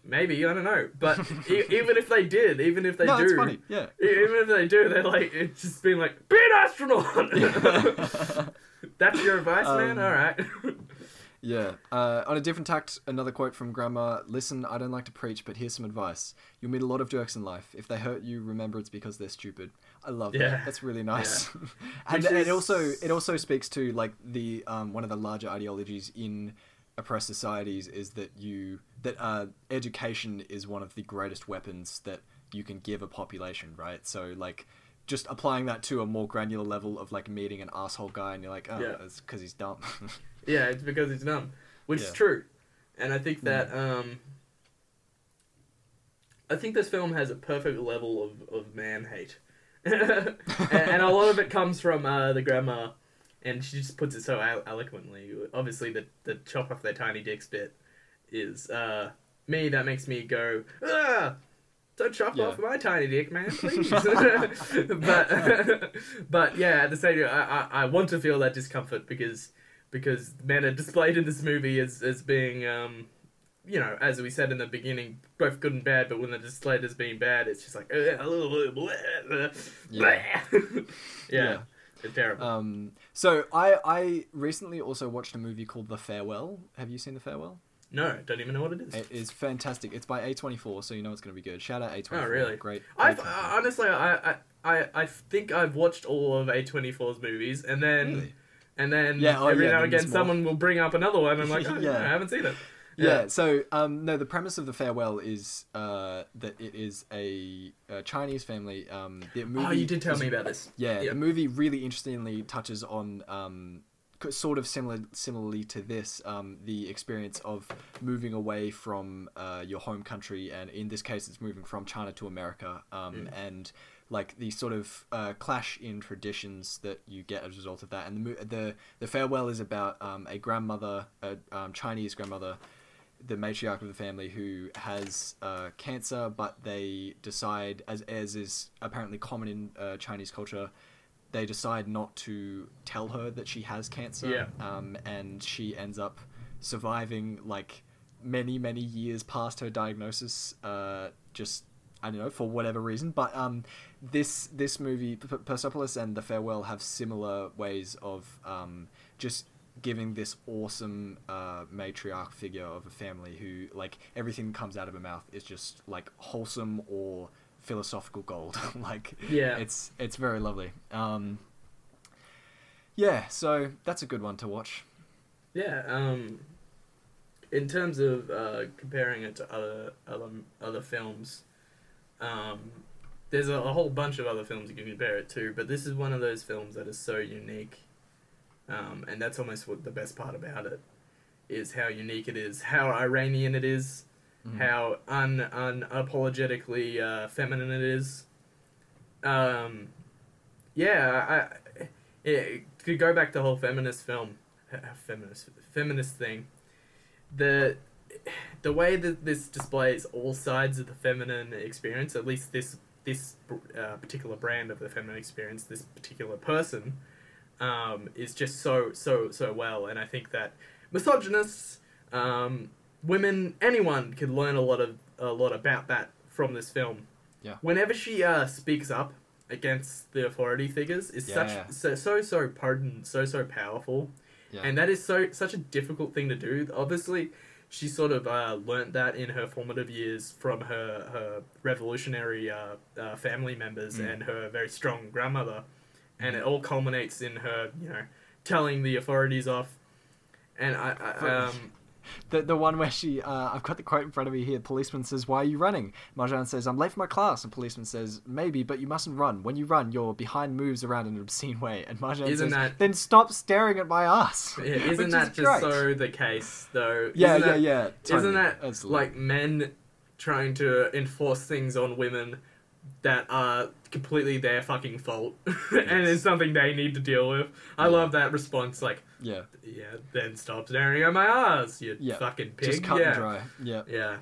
Maybe I don't know, but [laughs] e- even if they did, even if they
no,
do,
it's funny. Yeah.
e- even if they do, they're like it's just been like be an astronaut. [laughs] That's your advice, man.
Um,
All right. [laughs]
Yeah. Uh, on a different tact, another quote from Grandma Listen, I don't like to preach, but here's some advice. You'll meet a lot of jerks in life. If they hurt you, remember it's because they're stupid. I love
Yeah.
that. That's really nice. and
Which
it
is-
also it also speaks to like the um, one of the larger ideologies in oppressed societies is that you that uh, education is one of the greatest weapons that you can give a population, right? So like just applying that to a more granular level of like meeting an asshole guy and you're like, oh,
Yeah.
it's because he's dumb. [laughs]
yeah, it's because he's dumb, which is
Yeah. Mm.
true, and I think that um, I think this film has a perfect level of of man hate, [laughs] and, and a lot of it comes from uh, the grandma, and she just puts it so eloquently. Obviously, the the chop off their tiny dicks bit is uh, me. That makes me go ah. Don't chop
Yeah.
off my tiny dick, man, [laughs] please. [laughs] but, [laughs] but yeah, at the same time, I, I, I want to feel that discomfort because because men are displayed in this movie as as being um, you know, as we said in the beginning, both good and bad. But when they're displayed as being bad, it's just like "Ugh, blah, blah, blah,
Yeah.
yeah,
Yeah.
it's terrible.
Um, so I I recently also watched a movie called The Farewell. Have you seen The Farewell?
no, don't even know what it is.
It is fantastic. It's by A24, so you know it's going to be good. Shout out A24.
Oh, really?
Great.
Uh, honestly, I, I I I think I've watched all of A24's movies, and then
Really?
and then
Yeah, oh,
every
yeah,
now and again someone will bring up another one. and I'm like, [laughs] oh,
yeah,
I haven't seen it.
Yeah. So um, no, the premise of The Farewell is uh, that it is a, a Chinese family. Um, the movie
Oh, you did tell me about this.
Yeah,
Yeah.
the movie really interestingly touches on um, sort of similar similarly to this um, the experience of moving away from uh, your home country, and in this case, it's moving from China to America, um,
Mm.
and like the sort of uh, clash in traditions that you get as a result of that. And the the the farewell is about um, a grandmother, a um, Chinese grandmother. The matriarch of the family who has uh, cancer, but they decide, as as is apparently common in uh, Chinese culture, they decide not to tell her that she has cancer.
Yeah.
Um, and she ends up surviving like many many years past her diagnosis. Uh, just I don't know for whatever reason, but um, this this movie P- Persepolis and The Farewell have similar ways of um just giving this awesome uh, matriarch figure of a family who like everything that comes out of her mouth is just like wholesome or philosophical gold. [laughs] Like
Yeah.
it's it's very lovely. Um yeah so that's a good one to watch.
Yeah, um, in terms of uh, comparing it to other other other films, um, there's a, a whole bunch of other films you can compare it to, but this is one of those films that is so unique, um, and that's almost what the best part about it is how unique it is, how Iranian it is,
Mhm.
how un unapologetically uh, feminine it is. Um, yeah, I, it, to go back to the whole feminist film, uh, feminist feminist thing, the the way that this displays all sides of the feminine experience, at least this this uh, particular brand of the feminine experience, this particular person, um, is just so so so well, and I think that misogynists, um, women, anyone could learn a lot of a lot about that from this film.
Yeah.
Whenever she uh, speaks up against the authority figures, is
Yeah.
such so so so potent, so so powerful,
yeah
and that is so such a difficult thing to do. Obviously, she sort of uh, learnt that in her formative years from her her revolutionary uh, uh, family members
Mm.
and her very strong grandmother, and it all culminates in her, you know, telling the authorities off. And I, I um, [laughs]
The the one where she, uh, I've got the quote in front of me here. Policeman says, "Why are you running?" Marjane says, "I'm late for my class." And policeman says, "Maybe, but you mustn't run. When you run, your behind moves around in an obscene way." And Marjane
Isn't
says,
that-
"Then stop staring at my ass." [laughs]
yeah, isn't
is
that just
great.
so the case though?
Yeah,
Isn't
yeah,
that-
yeah. Totally.
Isn't that
Absolutely.
like men trying to enforce things on women that are completely their fucking fault [laughs] and it's something they need to deal with? I
Yeah.
love that response. Like,
Yeah,
yeah, then stop staring at my ass, you
Yeah.
fucking pig.
just cut
yeah.
and dry. Yeah.
Yeah,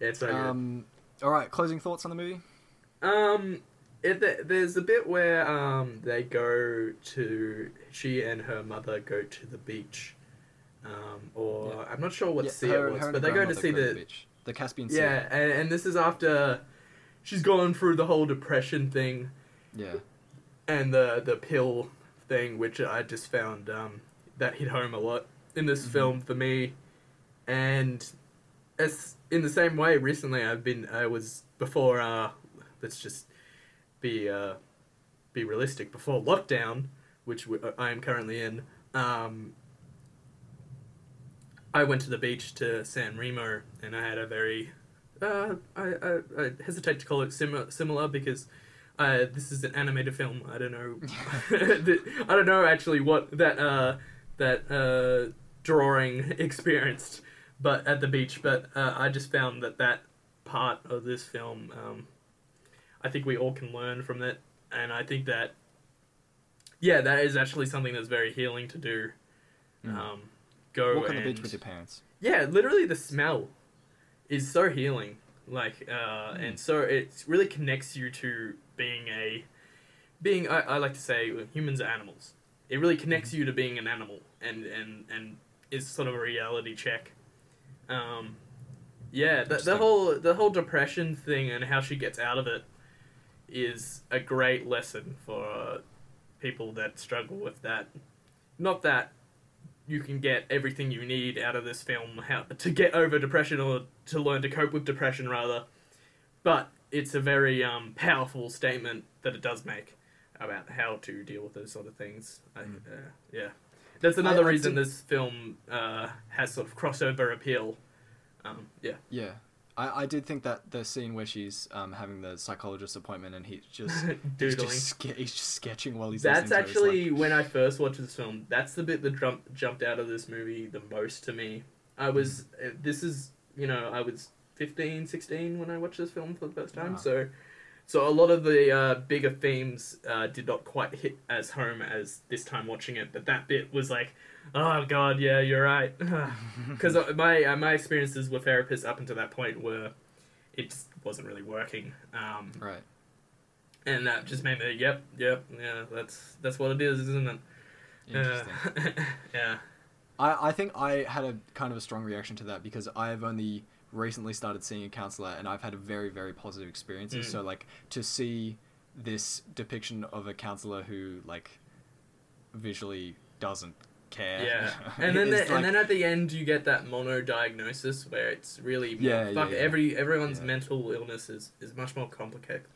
it's so good.
Um. All right. Closing thoughts on the movie.
Um, it, there's a bit where um they go to she and her mother go to the beach, um, or. I'm not sure what sea
her-
it was, but they go to see the
beach. the Caspian Sea.
yeah, and, and this is after she's gone through the whole depression thing
Yeah.
and the the pill thing, which I just found um that hit home a lot in this
Mhm.
film for me, and as in the same way, recently I've been I was before uh let's just be uh be realistic before lockdown, which we, I am currently in. Um, I went to the beach to San Remo, and I had a very uh, I, I, I hesitate to call it similar similar because uh, this is an animated film. I don't know. [laughs] [laughs] I don't know actually what that uh, that uh, drawing [laughs] experienced, but at the beach. But uh, I just found that that part of this film, um, I think we all can learn from it, and I think that yeah, that is actually something that's very healing to do.
Mm.
Um, go
Walk on the beach with your parents.
yeah, literally the smell is so healing. Like, uh,
Mm.
and so it really connects you to being a, being. I, I like to say humans are animals. It really connects you to being an animal, and and and is sort of a reality check. Um, yeah, the, the whole the whole depression thing and how she gets out of it is a great lesson for uh, people that struggle with that. Not that you can get everything you need out of this film how to get over depression or to learn to cope with depression rather. But it's a very um, powerful statement that it does make about how to deal with those sort of things. I,
Mm.
uh, yeah. That's another
I
reason
did-
this film uh, has sort of crossover appeal. Um, yeah.
Yeah. I, I did think that the scene where she's um, having the psychologist appointment and [laughs] he's just he's just, ske- he's just sketching while he's
that's
to like-
actually when I first watched this film. That's the bit that jump, jumped out of this movie the most to me. I was uh, this is you know I was 15, 16 when I watched this film for the first time.
Wow.
So so a lot of the uh, bigger themes uh, did not quite hit as home as this time watching it. But that bit was like, oh god, yeah, you're right. [laughs] Because my uh, my experiences with therapists up until that point were it just wasn't really working. Um,
right.
and that just made me, yep, yep, yeah, that's that's what it is, isn't it?
Interesting.
Uh, [laughs] yeah.
I, I think I had a kind of a strong reaction to that because I've only recently started seeing a counselor and I've had a very very positive experiences.
Mm.
So like to see this depiction of a counselor who like visually doesn't care.
Yeah, [laughs] and then the,
like-
and then at the end you get that mono diagnosis where it's really
Yeah,
fuck
yeah, yeah.
every everyone's
Yeah.
mental illness is, is much more complicated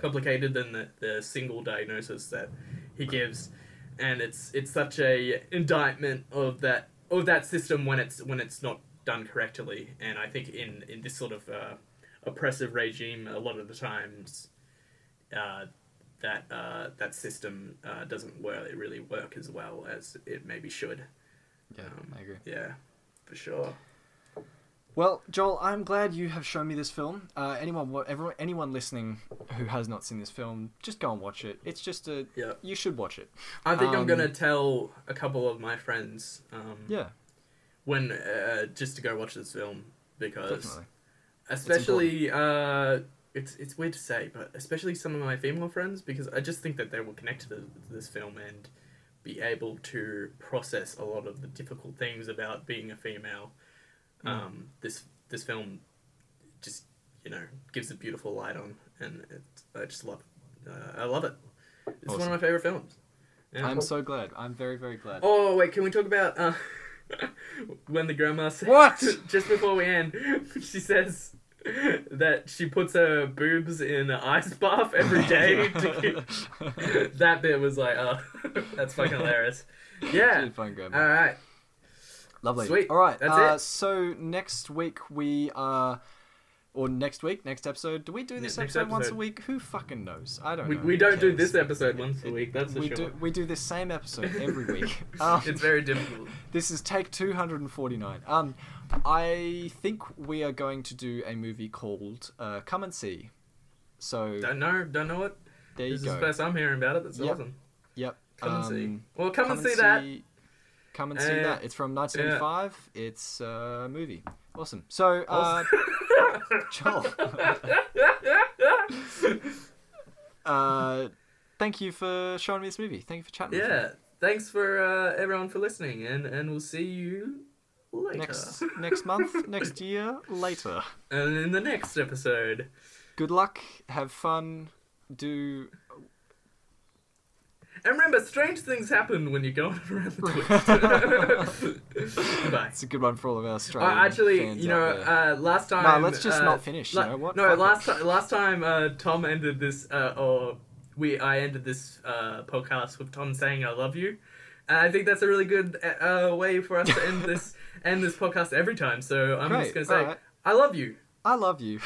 complicated than the, the single diagnosis that he gives, and it's it's such a indictment of that of that system when it's when it's not done correctly, and I think in in this sort of uh, oppressive regime, a lot of the times. Uh, that uh, that system uh, doesn't work, it really work as well as it maybe should.
yeah,
um,
I agree.
Yeah, for sure.
Well, Joel, I'm glad you have shown me this film. Uh, anyone, wa- everyone, anyone listening who has not seen this film, just go and watch it. It's just a,
Yeah.
you should watch it.
I think I'm
Um,
gonna tell a couple of my friends um,
Yeah,
when uh, just to go watch this film because
definitely.
especially uh, it's it's weird to say, but especially some of my female friends because I just think that they will connect to, the, to this film and be able to process a lot of the difficult things about being a female.
Mm.
Um, this this film just you know gives a beautiful light on, and it, I just love it. Uh, I love it. It's one of my favorite films. Yeah.
I'm so glad. I'm very, very glad.
Oh wait, can we talk about uh, [laughs] when the grandma says
What? [laughs]
just before we end? [laughs] She says, that she puts her boobs in an ice bath every day. [laughs] to keep... that bit was like, oh, [laughs] that's fucking hilarious. Yeah.
Fun.
All right.
Lovely.
Sweet.
All right.
That's
uh,
it.
So next week we are, or next week, next episode. Do we do this
Yeah, next
episode, once a week? Who fucking knows? I don't
We,
know.
we don't do this episode once a week. That's
we
sure.
do we do this same episode every [laughs] week. Um,
It's very difficult. [laughs]
this is take 249. Um, I think we are going to do a movie called uh, Come and See. So
Don't know. Don't know it.
there you
This is the first I'm hearing about it. That's
Yep.
awesome.
Yep.
Come and see.
um,
Well, come, and see that.
Come and see
Uh,
that. It's from 1985. It's a movie. Awesome. So, uh, [laughs] Joel. [laughs] uh, thank you for showing me this movie. Thank you for chatting. with me.
yeah. Thanks for uh, everyone for listening, and and we'll see you later.
Next next month, [laughs] next year, later.
and in the next episode.
Good luck. Have fun. Do
And remember, strange things happen when you're going [laughs] around the twist. [laughs] Bye.
it's a good one for all of our
Uh, actually,
fans
you
out
know,
there.
uh, last time.
Nah, let's just
uh,
not finish, you know what?
No,
Fuck
last
it.
ti- last time uh, Tom ended this, uh, or we I ended this uh, podcast with Tom saying "I love you," and I think that's a really good uh, way for us to end this [laughs] end this podcast every time. So I'm
Great,
just gonna say
alright.
"I love you."
I love you.